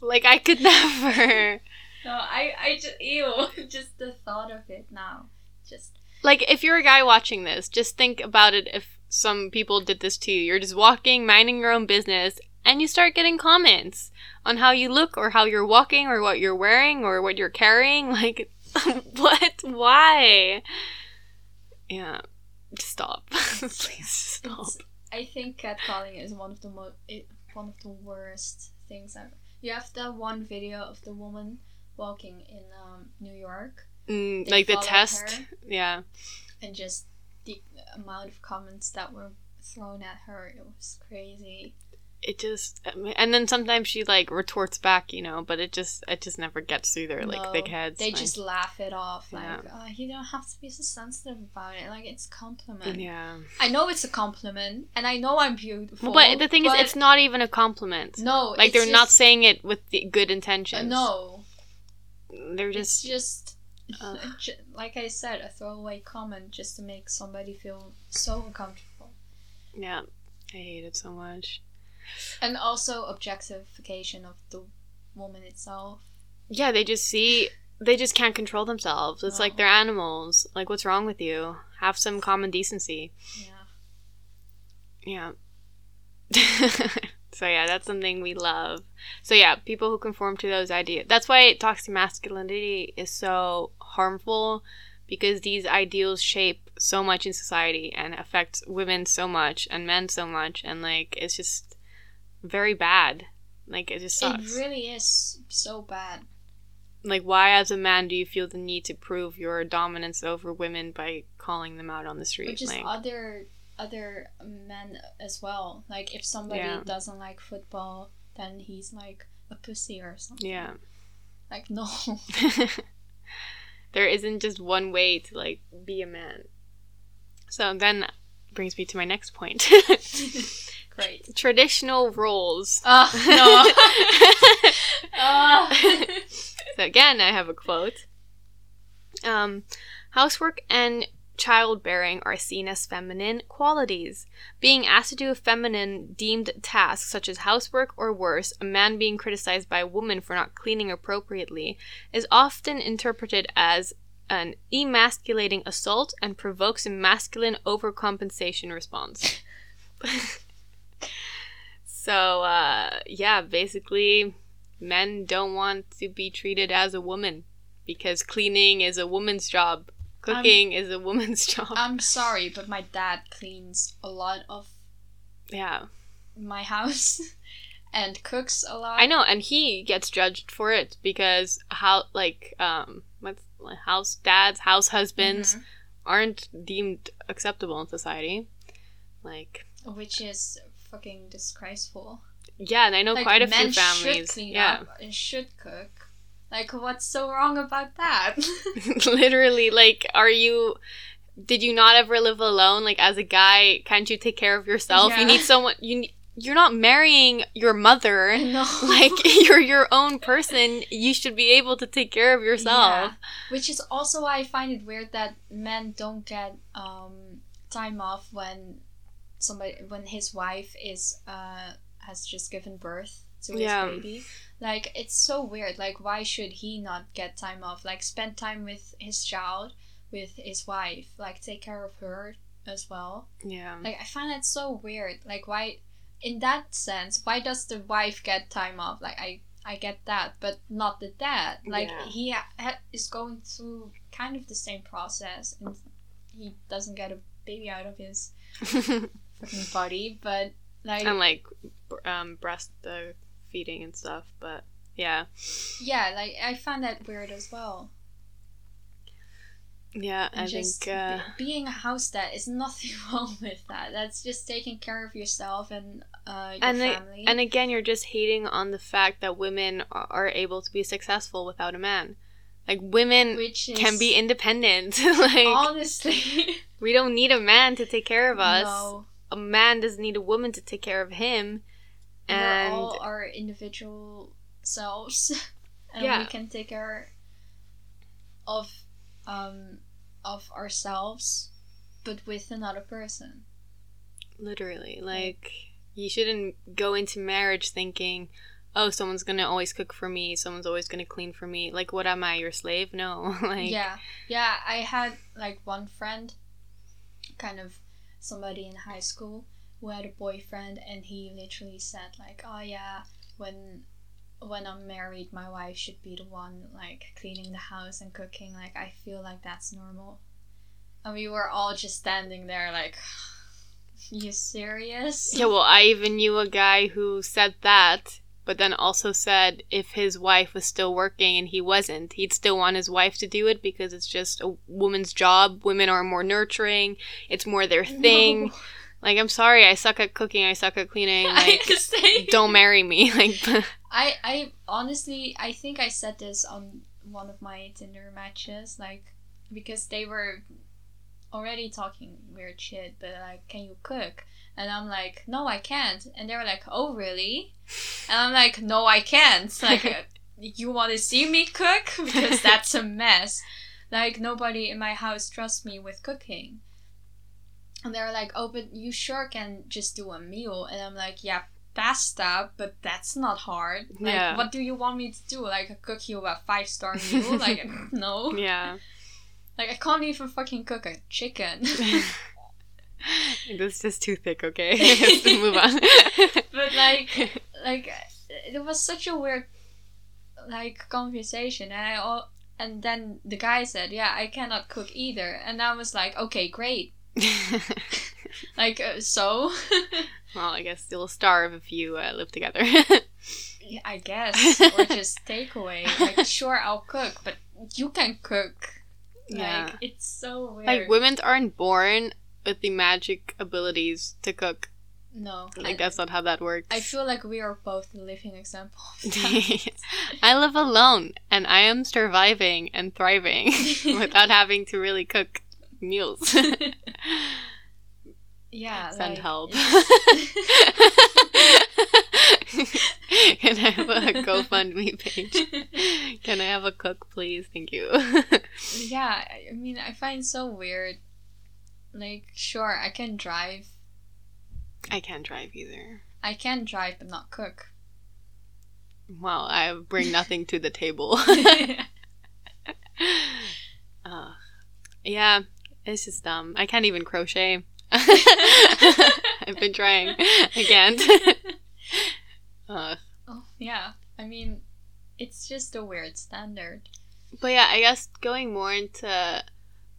like I could never. No, I, I just ew. [laughs] just the thought of it now, just Like if you're a guy watching this, just think about it if some people did this to you. You're just walking, minding your own business, and you start getting comments on how you look or how you're walking or what you're wearing or what you're carrying. [laughs] Like [laughs] what? Why? Yeah. Stop. Please stop. It's, I think catcalling is one of the mo- it, one of the worst things ever. You have that one video of the woman walking in um, New York Mm, like the test. Yeah. and just the amount of comments that were thrown at her. It was crazy. it just and then sometimes she like retorts back you know but it just it just never gets through their like No, thick heads They like- just laugh it off. Like, Yeah. oh, you don't have to be so sensitive about it. Like, it's a compliment. yeah I know it's a compliment, and I know I'm beautiful. but the thing but is it's not even a compliment no. like they're not saying it with the good Uh, intentions no, they're It's just just uh, [laughs] like I said, a throwaway comment just to make somebody feel so uncomfortable. yeah. I hate it so much. And also objectification of the woman itself. Yeah, they just see they just can't control themselves. It's like they're animals. Like what's wrong with you? Have some common decency. Yeah. Yeah. [laughs] so yeah, that's something we love. So yeah, people who conform to those ideas. That's why toxic masculinity is so harmful because these ideals shape so much in society and affect women so much and men so much and like it's just very bad. Like it just sucks. It really is so bad. like why as a man do you feel the need to prove your dominance over women by calling them out on the street? Which is like, other other men as well. Like if somebody Yeah. doesn't like football, then he's like a pussy or something. yeah. Like no. [laughs] there isn't just one way to like be a man. So then brings me to my next point. [laughs] Great. Traditional roles. Ah no. [laughs] Ah. so again, I have a quote. Um, housework and childbearing are seen as feminine qualities. Being asked to do a feminine deemed task such as housework or worse, a man being criticized by a woman for not cleaning appropriately, is often interpreted as an emasculating assault and provokes a masculine overcompensation response. [laughs] so, uh, yeah, basically, men don't want to be treated as a woman because cleaning is a woman's job. Cooking is a woman's [laughs] job. I'm sorry, but my dad cleans a lot of yeah. my house [laughs] and cooks a lot. I know, and he gets judged for it because how like um house dads, house husbands Mhm. aren't deemed acceptable in society. Like Which is fucking disgraceful. yeah, and I know like, quite a few families. Yeah. and should cook. Like, what's so wrong about that? [laughs] [laughs] Literally, like, are you? Did you not ever live alone? Like, as a guy, can't you take care of yourself? Yeah. You need someone. You ne- you're not marrying your mother. no. [laughs] Like, you're your own person. You should be able to take care of yourself. Yeah. Which is also why I find it weird that men don't get um, time off when somebody when his wife is uh, has just given birth to his Yeah. baby. Like it's so weird. Like why should he not get time off? Like spend time with his child, with his wife. Like take care of her as well. Yeah. Like I find that so weird. Like why, in that sense, why does the wife get time off? Like I I get that, but not the dad. Like Yeah. he ha- is going through kind of the same process, and he doesn't get a baby out of his [laughs] fucking body. But like and like um breast uh, feeding and stuff but yeah yeah, like I find that weird as well. yeah And i think uh be- being a house dad is [laughs] nothing [laughs] wrong with that. That's just taking care of yourself and uh, your and the- family. and again you're just hating on the fact that women are, are able to be successful without a man like women which can be independent [laughs] like honestly we don't need a man to take care of us No, a man doesn't need a woman to take care of him and we're all our individual selves, [laughs] and Yeah. we can take care of um of ourselves, but with another person. literally like you shouldn't go into marriage thinking oh someone's gonna always cook for me someone's always gonna clean for me like what am i your slave no [laughs] like yeah, yeah. I had like one friend, kind of somebody in high school who had a boyfriend, and he literally said like, "Oh yeah, when." When I'm married, my wife should be the one like cleaning the house and cooking. Like I feel like that's normal. And we were all just standing there like, [sighs] you serious? Yeah, well, I even knew a guy who said that, but then also said if his wife was still working and he wasn't, he'd still want his wife to do it because it's just a woman's job. Women are more nurturing, it's more their [laughs] thing. No. Like, I'm sorry, I suck at cooking, I suck at cleaning. [laughs] Like, [laughs] don't marry me. [laughs] Like, I I honestly I think I said this on one of my Tinder matches, like because they were already talking weird shit, but like, can you cook? And I'm like, no, I can't. And they were like, oh, really? And I'm like, no, I can't. Like, you want to see me cook because that's a mess. Like nobody in my house trusts me with cooking. And they're like, "Oh, but you sure can just do a meal." And I'm like, "Yeah, pasta, but that's not hard. Like, Yeah. what do you want me to do? Like, cook you a five star meal? [laughs] like, no. Yeah. Like, I can't even fucking cook a chicken. [laughs] This is just too thick, okay? [laughs] Let's move on. but like, like it was such a weird like conversation, and I all. And then the guy said, "Yeah, I cannot cook either." And I was like, "Okay, great." [laughs] Like, uh, so [laughs] well, I guess you'll starve if you uh, live together. Yeah, I guess, or [laughs] just takeaway. Like, sure, I'll cook, but you can cook. Like, Yeah. it's so weird. like women aren't born with the magic abilities to cook. no, Like I, that's not how that works. I feel like we are both living example. Of that. I live alone and I am surviving and thriving without having to really cook meals. [laughs] [laughs] yeah, Send like, help. [laughs] Can I have a GoFundMe page? Can I have a cook, please? Thank you. yeah, I mean, I find so weird. Like, sure, I can drive. I can't drive either. I can drive, but not cook. Well, I bring nothing to the table. uh, yeah, it's just dumb. I can't even crochet. [laughs] I've been trying. I can't. uh, oh, yeah. I mean, it's just a weird standard. but yeah, I guess going more into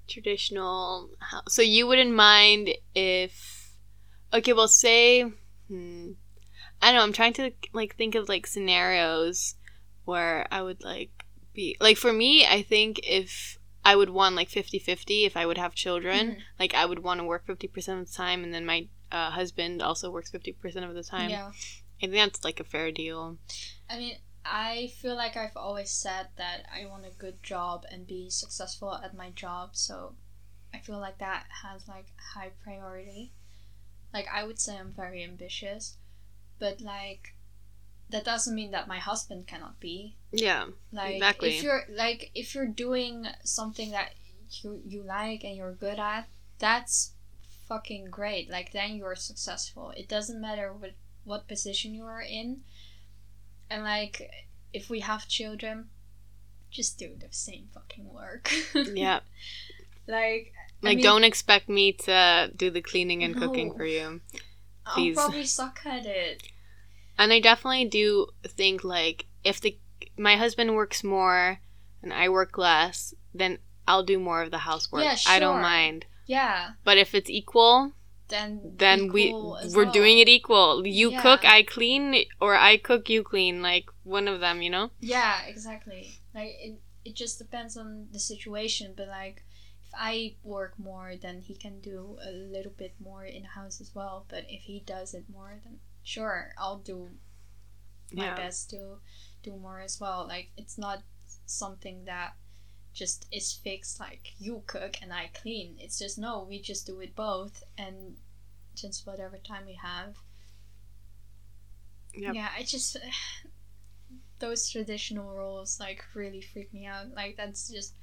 traditional. hou- So you wouldn't mind if. Okay, well, say. Hmm, I don't know. I'm trying to like think of like scenarios where I would like be like for me. I think if I would want like 50-50 if I would have children, Mhm. like I would want to work fifty percent of the time, and then my uh, husband also works fifty percent of the time. Yeah. I think that's like a fair deal. I mean, I feel like I've always said that I want a good job and be successful at my job, so I feel like that has like high priority. Like I would say I'm very ambitious, but like that doesn't mean that my husband cannot be. Yeah. Like Exactly. if you're like if you're doing something that you you like and you're good at, that's fucking great. Like then you're successful. It doesn't matter what what position you are in. And like if we have children, just do the same fucking work. [laughs] Yeah. like I Like, mean- don't expect me to do the cleaning and cooking for you. I'll Please. probably suck at it. And I definitely do think like if the my husband works more and I work less, then I'll do more of the housework. Yeah, I don't sure. mind. Yeah. But if it's equal, Then then we we're well. doing it equal. You Yeah. cook, I clean, or I cook, you clean. Like one of them, you know. Yeah, exactly. Like it, it just depends on the situation. But like, if I work more, then he can do a little bit more in the house as well. But if he does it more, then sure, I'll do my Yeah. best to do more as well. Like it's not something that just is fixed. Like you cook and I clean. It's just no, we just do it both and just whatever time we have. Yep. Yeah, I just [sighs] those traditional roles like really freak me out. Like that's just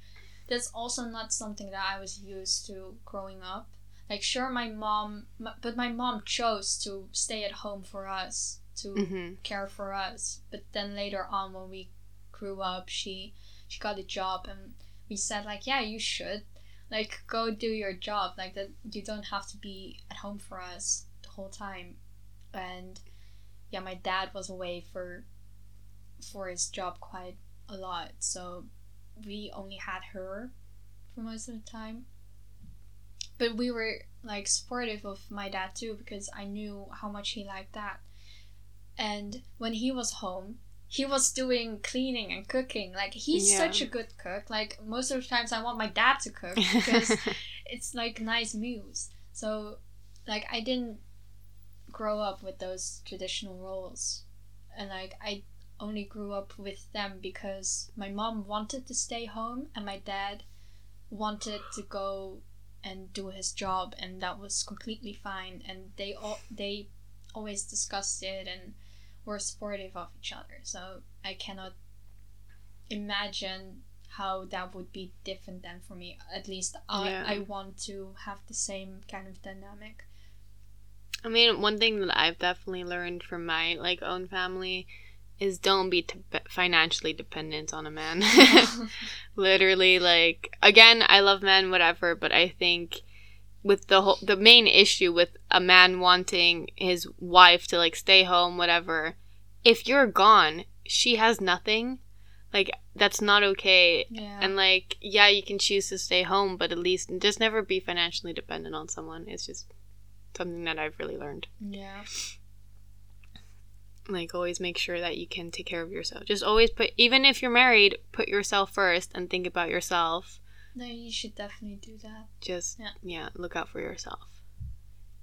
that's also not something that I was used to growing up. Like sure, my mom, m- but my mom chose to stay at home for us to Mm-hmm. care for us. But then later on, when we grew up, she she got a job, and we said like, yeah, you should like go do your job. Like that, you don't have to be at home for us the whole time. And yeah, my dad was away for for his job quite a lot, so we only had her for most of the time. But we were like supportive of my dad too because I knew how much he liked that. And when he was home, he was doing cleaning and cooking. Like he's Yeah. such a good cook. Like most of the times I want my dad to cook [laughs] because it's like nice meals. So like I didn't grow up with those traditional roles. And like I only grew up with them because my mom wanted to stay home and my dad wanted to go and do his job and that was completely fine and they all they always discussed it and were supportive of each other so i cannot imagine how that would be different than for me. At least I, Yeah. I want to have the same kind of dynamic. I mean, one thing that I've definitely learned from my like own family is don't be t- financially dependent on a man. [laughs] [laughs] Literally, like again, I love men, whatever, but I think with the whole the main issue with a man wanting his wife to like stay home, whatever. If you're gone, she has nothing. Like that's not okay. yeah. And like, yeah, you can choose to stay home, but at least just never be financially dependent on someone. It's just something that I've really learned. yeah. Like, always make sure that you can take care of yourself. Just always put, even if you're married, put yourself first and think about yourself. No, you should definitely do that. Just, Yeah. yeah, look out for yourself.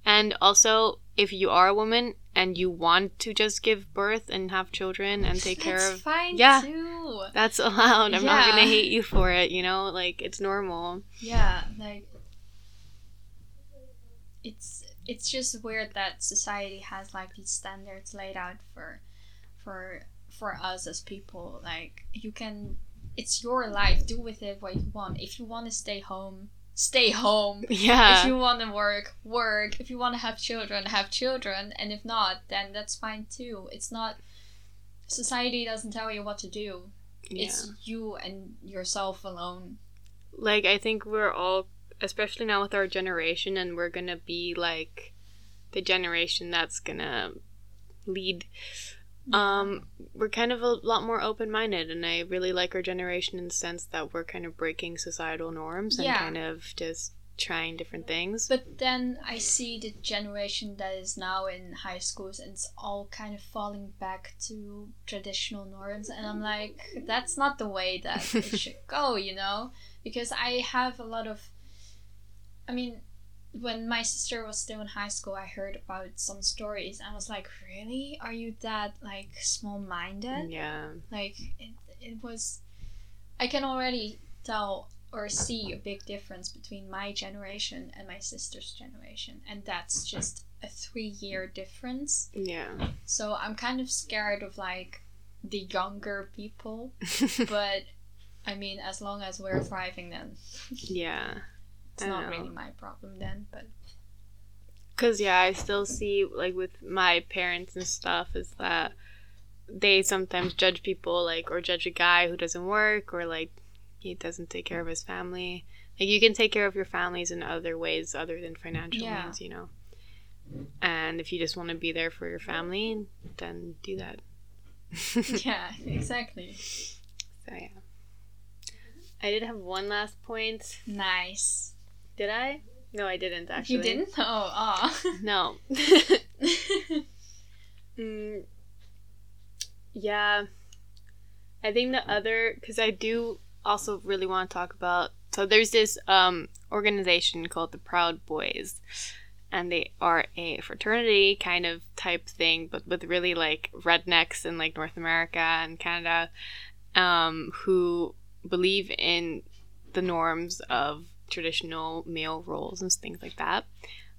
And also, if you are a woman and you want to just give birth and have children and take care of, fine Yeah. too. that's allowed. I'm not gonna hate you for it. You know, like it's normal. Yeah, like it's it's just weird that society has like these standards laid out for for for us as people. Like you can it's your life, do with it what you want. If you want to stay home, stay home. [laughs] Yeah. If you want to work, work. If you want to have children, have children. And if not, then that's fine too. It's not society doesn't tell you what to do. yeah. It's you and yourself alone. like I think we're all especially now with our generation and we're gonna be like the generation that's gonna lead um we're kind of a lot more open-minded and I really like our generation in the sense that we're kind of breaking societal norms and Yeah. kind of just trying different things But then I see the generation that is now in high schools and it's all kind of falling back to traditional norms. And I'm like, that's not the way that it [laughs] should go, you know? Because I have a lot of. I mean, when my sister was still in high school, I heard about some stories and I was like, really? Are you that, like, small minded? yeah Like it, it was. I can already tell or see a big difference between my generation and my sister's generation, and that's just a three-year difference. yeah So I'm kind of scared of like the younger people, [laughs] but I mean, as long as we're thriving, then yeah it's not know. really my problem then. But Cause yeah, I still see like with my parents and stuff is that they sometimes judge people like or judge a guy who doesn't work or like he doesn't take care of his family. Like you can take care of your families in other ways other than financial Yeah. means, you know. And if you just want to be there for your family, then do that. [laughs] yeah, exactly. So yeah. I did have one last point. Nice. Did I? No, I didn't actually. You didn't? Oh, ah. [laughs] No. [laughs] Mm, yeah. I think the other, because I do also really want to talk about. So there's this um, organization called the Proud Boys, and they are a fraternity kind of type thing, but with really like rednecks in like North America and Canada, um, who believe in the norms of traditional male roles and things like that.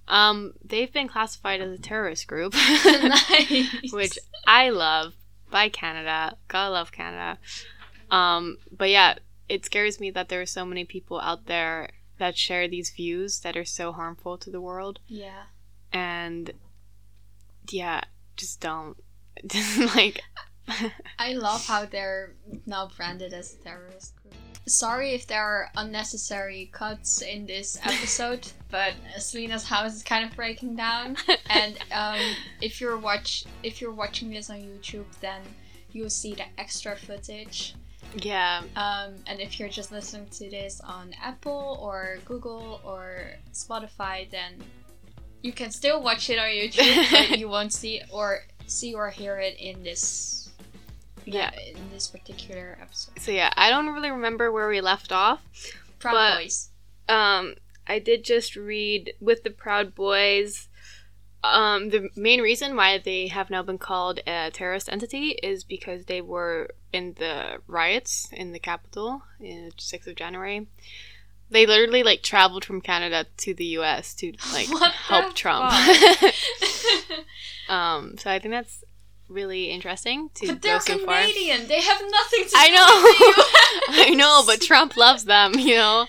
Um, they've been classified as a terrorist group, [laughs] nice. which I love by Canada. Gotta love Canada. Um, but yeah, it scares me that there are so many people out there that share these views that are so harmful to the world. Yeah. And yeah, just don't. [laughs] like, I love [laughs] how they're now branded as a terrorist group. Sorry if there are unnecessary cuts in this episode, [laughs] but Selena's house is kind of breaking down. And um, if you're watch if you're watching this on YouTube, then you'll see the extra footage. yeah, Um, and if you're just listening to this on Apple or Google or Spotify, then you can still watch it on YouTube, but [laughs] you won't see or see or hear it in this yeah. in this particular episode. So yeah, I don't really remember where we left off. Proud But- Boys. Um, I did just read with the Proud Boys. Um, the main reason why they have now been called a terrorist entity is because they were in the riots in the Capitol in 6th of January. They literally like traveled from Canada to the US to like [laughs] help Trump. [laughs] [laughs] um, so I think that's really interesting to But go they're so far. Canadian. They have nothing to I do know. [laughs] I know, but Trump loves them, you know.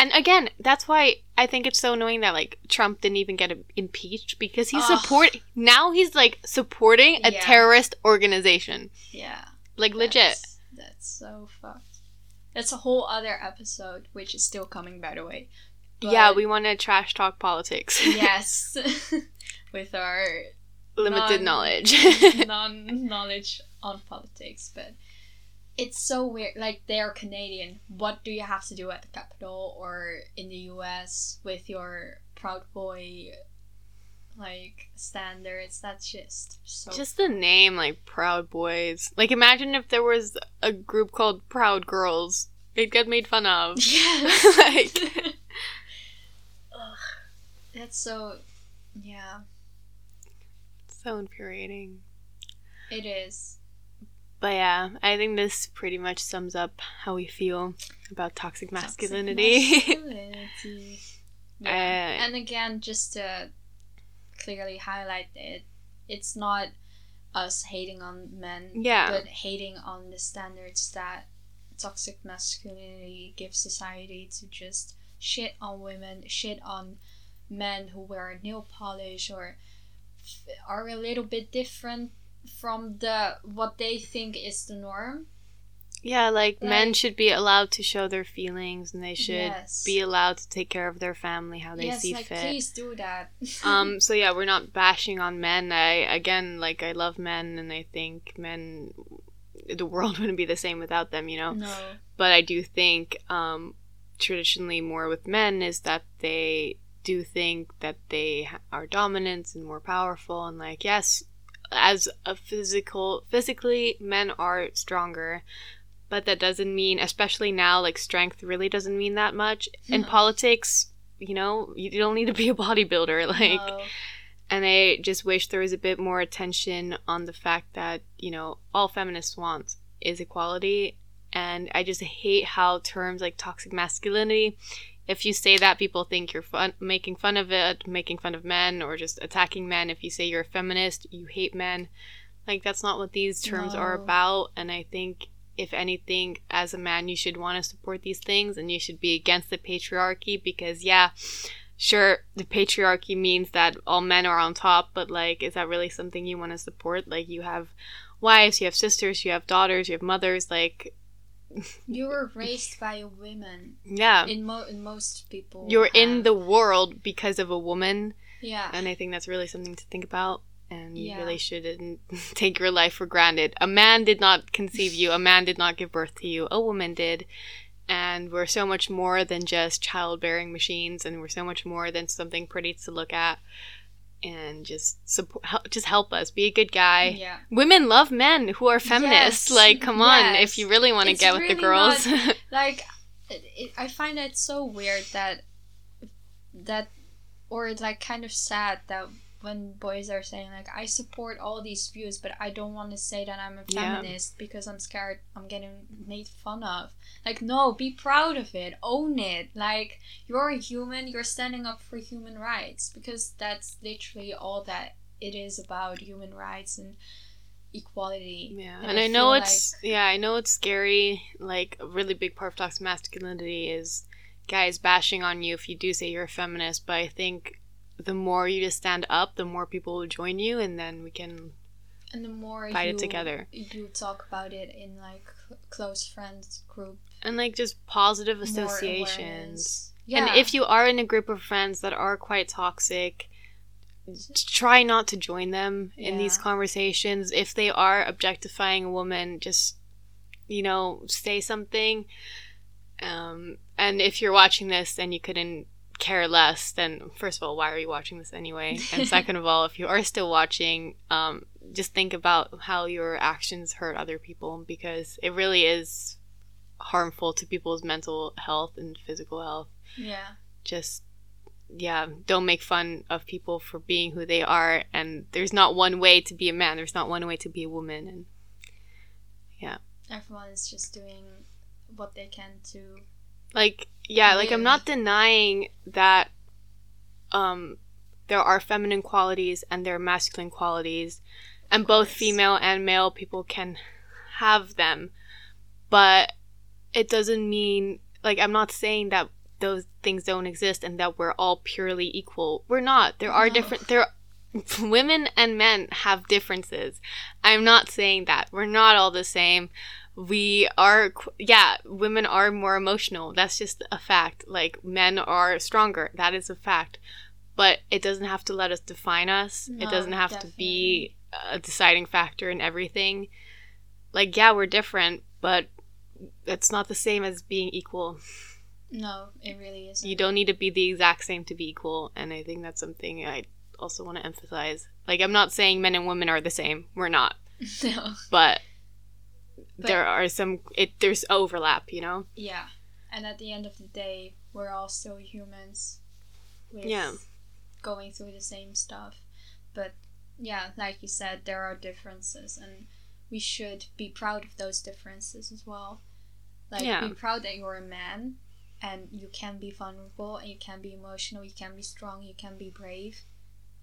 And again, that's why I think it's so annoying that like Trump didn't even get impeached because he's Ugh. support now he's like supporting a Yeah. terrorist organization. yeah. Like legit. That's, that's so fucked. That's a whole other episode, which is still coming, by the way. yeah, we want to trash talk politics. [laughs] yes, [laughs] with our Limited non- knowledge. [laughs] [laughs] non knowledge on politics, but it's so weird. Like they're Canadian. What do you have to do at the Capitol or in the U.S. with your Proud Boy like standards? That's just so. Just the name, like Proud Boys. Like imagine if there was a group called Proud Girls. They'd get made fun of. [laughs] yes. like Ugh, that's so. Yeah, so infuriating. it is. But yeah, I think this pretty much sums up how we feel about toxic Toxic masculinity. masculinity. [laughs] yeah. Uh, and again, just to clearly highlight it, it's not us hating on men, Yeah. but hating on the standards that toxic masculinity gives society to just shit on women, shit on men who wear nail polish or are a little bit different from the what they think is the norm. yeah, like, men should be allowed to show their feelings and they should Yes. be allowed to take care of their family how they yes, see like fit. please do that. [laughs] um so yeah we're not bashing on men i again like i love men and i think men the world [laughs] wouldn't be the same without them you know no. but i do think um traditionally more with men is that they do think that they are dominant and more powerful and like yes as a physical physically men are stronger but that doesn't mean especially now like strength really doesn't mean that much in politics you know you don't need to be a bodybuilder [laughs] like No. and I just wish there was a bit more attention on the fact that, you know, all feminists want is equality. And I just hate how terms like toxic masculinity, if you say that, people think you're fun- making fun of it, making fun of men, or just attacking men. If you say you're a feminist, you hate men. Like, that's not what these terms are about. And I think, if anything, as a man, you should want to support these things and you should be against the patriarchy because, yeah, sure the patriarchy means that all men are on top but like is that really something you want to support like you have wives you have sisters you have daughters you have mothers like You were [laughs] raised by a woman. yeah. In, mo- in most people. you're in the world because of a woman. Yeah. and i think that's really something to think about. And you really shouldn't [laughs] take your life for granted. A man did not conceive you. A man did not give birth to you. A woman did. And we're so much more than just childbearing machines. And we're so much more than something pretty to look at and just support help, just help us be a good guy yeah. women love men who are feminists Yes, like come on yes. if you really want to get with really the girls [laughs] Like, it, it, I find it so weird that that, or it's like kind of sad that when boys are saying like I support all these views, but I don't want to say that I'm a Yeah. feminist because I'm scared I'm getting made fun of. Like, no, be proud of it, own it. Like, you're a human, you're standing up for human rights because that's literally all that it is about human rights and equality. Yeah, And and I I, know it's yeah, I know it's scary. Like a really big part of toxic masculinity is guys bashing on you if you do say you're a feminist. But I think the more you just stand up, the more people will join you, and then we can And the more Fight you, it together. you talk about it in like close friends group, and like just positive associations. Yeah, And if you are in a group of friends that are quite toxic, try not to join them in these conversations. If they are objectifying a woman, just you know, say something. Um, and if you're watching this and you couldn't care less, then first of all, why are you watching this anyway? And [laughs] second of all, if you are still watching, um, just think about how your actions hurt other people because it really is harmful to people's mental health and physical health yeah, just yeah don't make fun of people for being who they are and there's not one way to be a man there's not one way to be a woman and yeah. everyone is just doing what they can to. Like yeah like i'm not denying that um there are feminine qualities and there are masculine qualities and both female and male people can have them. But it doesn't mean like i'm not saying that those things don't exist and that we're all purely equal. We're not. There are No. different there [laughs] women and men have differences. I'm not saying that. We're not all the same we are yeah women are more emotional. That's just a fact. Like men are stronger. That is a fact. But it doesn't have to let us define us. It doesn't have to be a deciding factor in everything. Like yeah we're different but it's not the same as being equal. No, it really isn't. you don't need to be the exact same to be equal and i think that's something i also want to emphasize. Like i'm not saying men and women are the same. We're not. [laughs] No. but, But- there are some it there's overlap you know Yeah. And at the end of the day, we're all still humans. With Yeah. Going through the same stuff. But yeah, like you said, there are differences and we should be proud of those differences as well. Like Yeah. be proud that you're a man and you can be vulnerable and you can be emotional, you can be strong, you can be brave.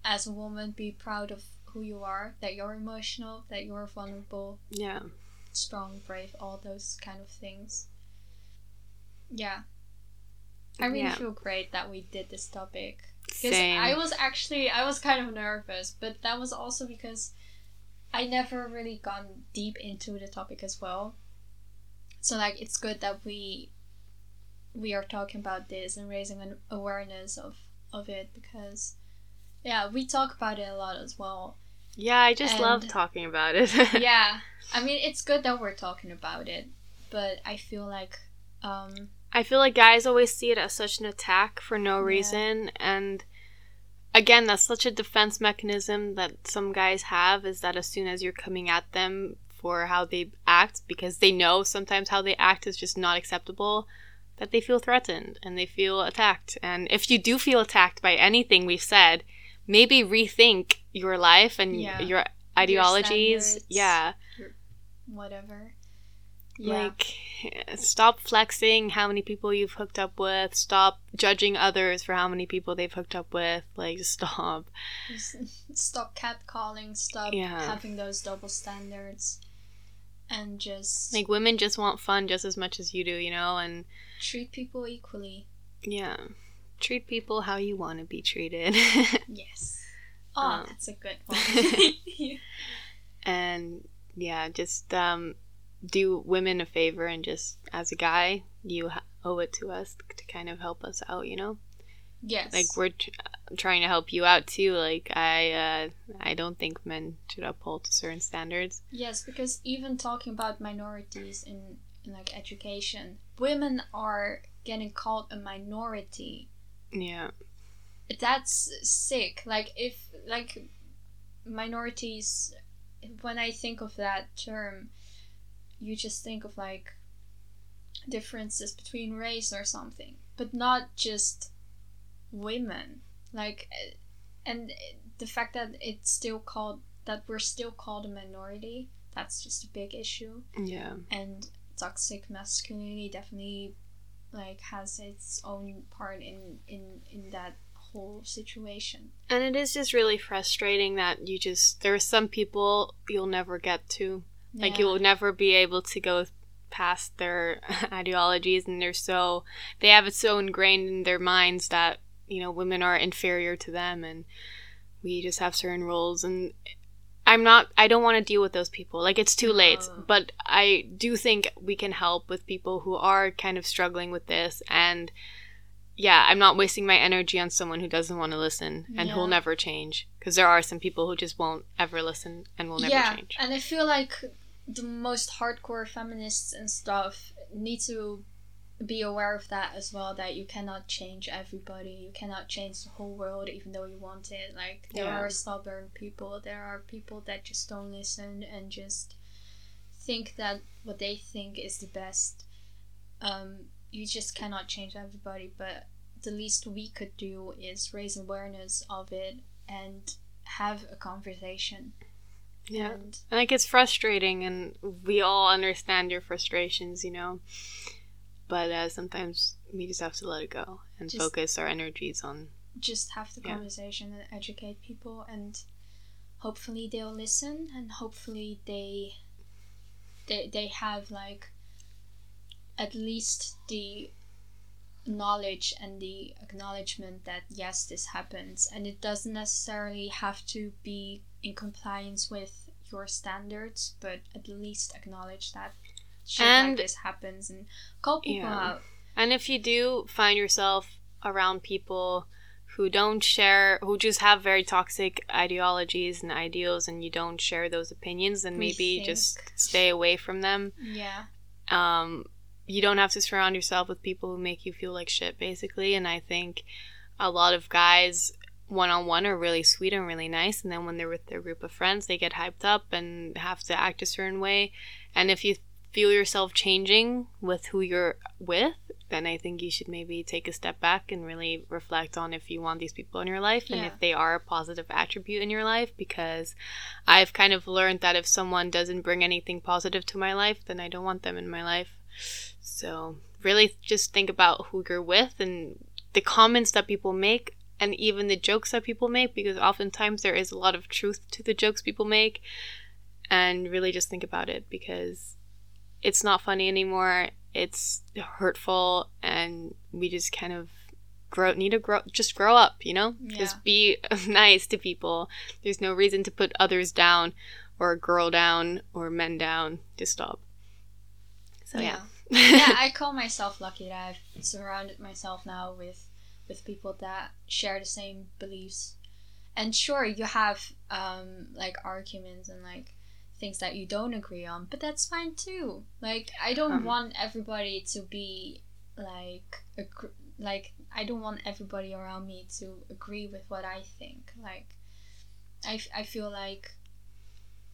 As a woman, be proud of who you are, that you're emotional, that you're vulnerable, yeah strong, brave, all those kind of things. Yeah. I really Yeah. feel great that we did this topic. Because I was actually I was kind of nervous, but that was also because I never really gone deep into the topic as well. So like it's good that we we are talking about this and raising an awareness of of it because yeah, we talk about it a lot as well. Yeah i just love talking about it [laughs] yeah, I mean it's good that we're talking about it, but I feel like um I feel like guys always see it as such an attack for no Yeah. reason and again that's such a defense mechanism that some guys have is that as soon as you're coming at them for how they act because they know sometimes how they act is just not acceptable that they feel threatened and they feel attacked and if you do feel attacked by anything we've said maybe rethink your life and Yeah. your ideologies standards. yeah whatever. Yeah. like, stop flexing how many people you've hooked up with. Stop judging others for how many people they've hooked up with. Like, [laughs] stop. [laughs] Stop catcalling, stop Yeah. having those double standards, and just Like, women just want fun just as much as you do, you know? And treat people equally. yeah, treat people how you want to be treated. [laughs] Yes. Oh, Um, that's a good [laughs] one. [laughs] and yeah, just um, do women a favor and just, as a guy, you ha- owe it to us to kind of help us out, you know? yes. like we're tr- trying to help you out too like i uh i don't think men should uphold to certain standards yes, because even talking about minorities in, in like education, women are getting called a minority. yeah That's sick. Like if like minorities when I think of that term, you just think of like differences between race or something, but not just women. Like, uh, and the fact that it's still called that we're still called a minority, that's just a big issue. yeah And toxic masculinity definitely like has its own part in in in that whole situation. and it is just really frustrating that you just there are some people you'll never get to. Like you'll never be able to go past their [laughs] ideologies and they're so they have it so ingrained in their minds that you know women are inferior to them and we just have certain roles and i'm not i don't want to deal with those people. Like it's too late. But i do think we can help with people who are kind of struggling with this and yeah i'm not wasting my energy on someone who doesn't want to listen and who'll never change because there are some people who just won't ever listen and will never yeah, change and I feel like the most hardcore feminists and stuff need to be aware of that as well. That you cannot change everybody. You cannot change the whole world, even though you want it. Like there Yeah. are stubborn people. There are people that just don't listen and just think that what they think is the best. Um, you just cannot change everybody. But the least we could do is raise awareness of it and have a conversation. yeah And like it's frustrating and we all understand your frustrations you know but uh, sometimes we just have to let it go and Just- focus our energies on just have the Yeah. conversation and educate people and hopefully they'll listen and hopefully they they they have like at least the knowledge and the acknowledgement that yes this happens and it doesn't necessarily have to be in compliance with your standards but at least acknowledge that shit And- like this happens and call people Yeah. out And if you do find yourself around people who don't share, who just have very toxic ideologies and ideals, and you don't share those opinions, then maybe just stay away from them. yeah Um, you don't have to surround yourself with people who make you feel like shit, basically. And I think a lot of guys one on one are really sweet and really nice, and then when they're with their group of friends, they get hyped up and have to act a certain way. And if you feel yourself changing with who you're with, then I think you should maybe take a step back and really reflect on if you want these people in your life and if they are a positive attribute in your life. Because I've kind of learned that if someone doesn't bring anything positive to my life, then I don't want them in my life. So, really just think about who you're with and the comments that people make and even the jokes that people make because oftentimes there is a lot of truth to the jokes people make. And really just think about it because it's not funny anymore. It's hurtful and we just kind of grow need to grow just grow up you know? Yeah. just be [laughs] nice to people. There's no reason to put others down or a girl down or men down. Just stop so yeah, yeah, I [laughs] call myself lucky that I've surrounded myself now with with people that share the same beliefs. And sure, you have um, like arguments and like things that you don't agree on, but that's fine too. Like I don't Um. want everybody to be like agr- like I don't want everybody around me to agree with what I think. Like I, f- I feel like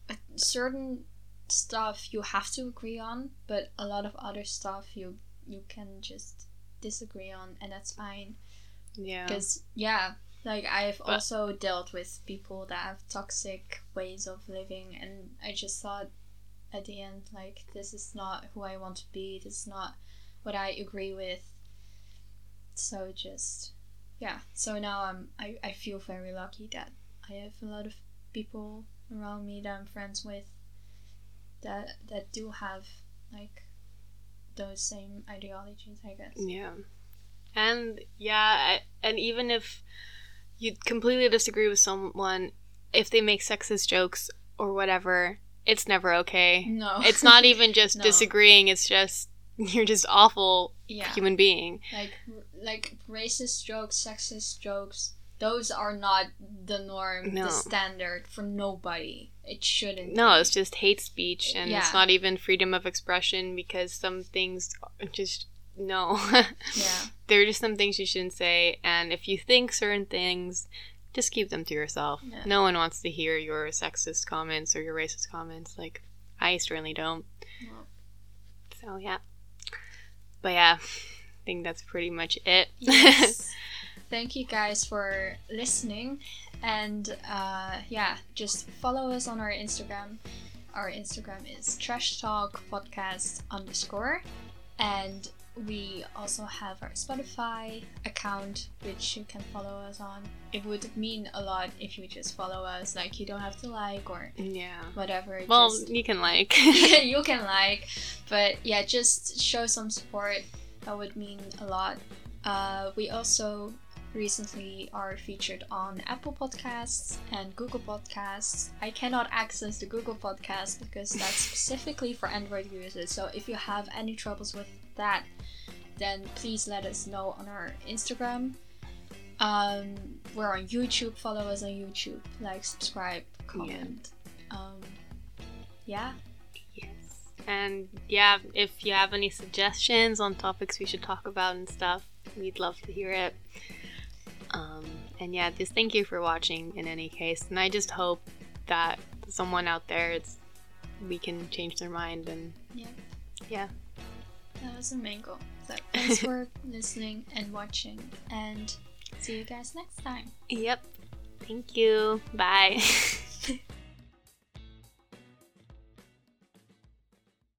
a certain stuff you have to agree on, but a lot of other stuff you you can just disagree on, and that's fine. yeah. Because yeah, like I've But- also dealt with people that have toxic ways of living, and I just thought at the end like this is not who I want to be. This is not what I agree with. So just yeah. So now I'm I, I feel very lucky that I have a lot of people around me that I'm friends with that that do have like those same ideologies, I guess. Yeah. And yeah, I- and even if you completely disagree with someone, if they make sexist jokes or whatever, it's never okay. No. It's not even [laughs] just No. disagreeing, it's just [laughs] you're just awful yeah. human being. like like racist jokes, sexist jokes. Those are not the norm, No. the standard for nobody. It shouldn't. No, be. it's just hate speech and Yeah. it's not even freedom of expression because some things just no. [laughs] yeah, there are just some things you shouldn't say and if you think certain things just keep them to yourself Yeah. no one wants to hear your sexist comments or your racist comments like i certainly don't No. so yeah but yeah i think that's pretty much it yes. [laughs] Thank you guys for listening, and uh, yeah, just follow us on our Instagram. Our Instagram is Trash Talk Podcast underscore, and we also have our Spotify account, which you can follow us on. It would mean a lot if you just follow us. Like you don't have to like or yeah whatever. well just- you can like [laughs] [laughs] you can like but yeah just show some support that would mean a lot uh, we also recently are featured on apple podcasts and google podcasts. I cannot access the google podcast because that's [laughs] specifically for android users. So if you have any troubles with that then please let us know on our instagram. Um, we're on youtube. Follow us on youtube. Like subscribe comment. Um, yeah. Yes. And yeah if you have any suggestions on topics we should talk about and stuff we'd love to hear it um, and yeah just thank you for watching in any case and i just hope that someone out there it's we can change their mind and Yeah. yeah That was the main goal. So thanks [laughs] for listening and watching, and see you guys next time. yep thank you bye [laughs]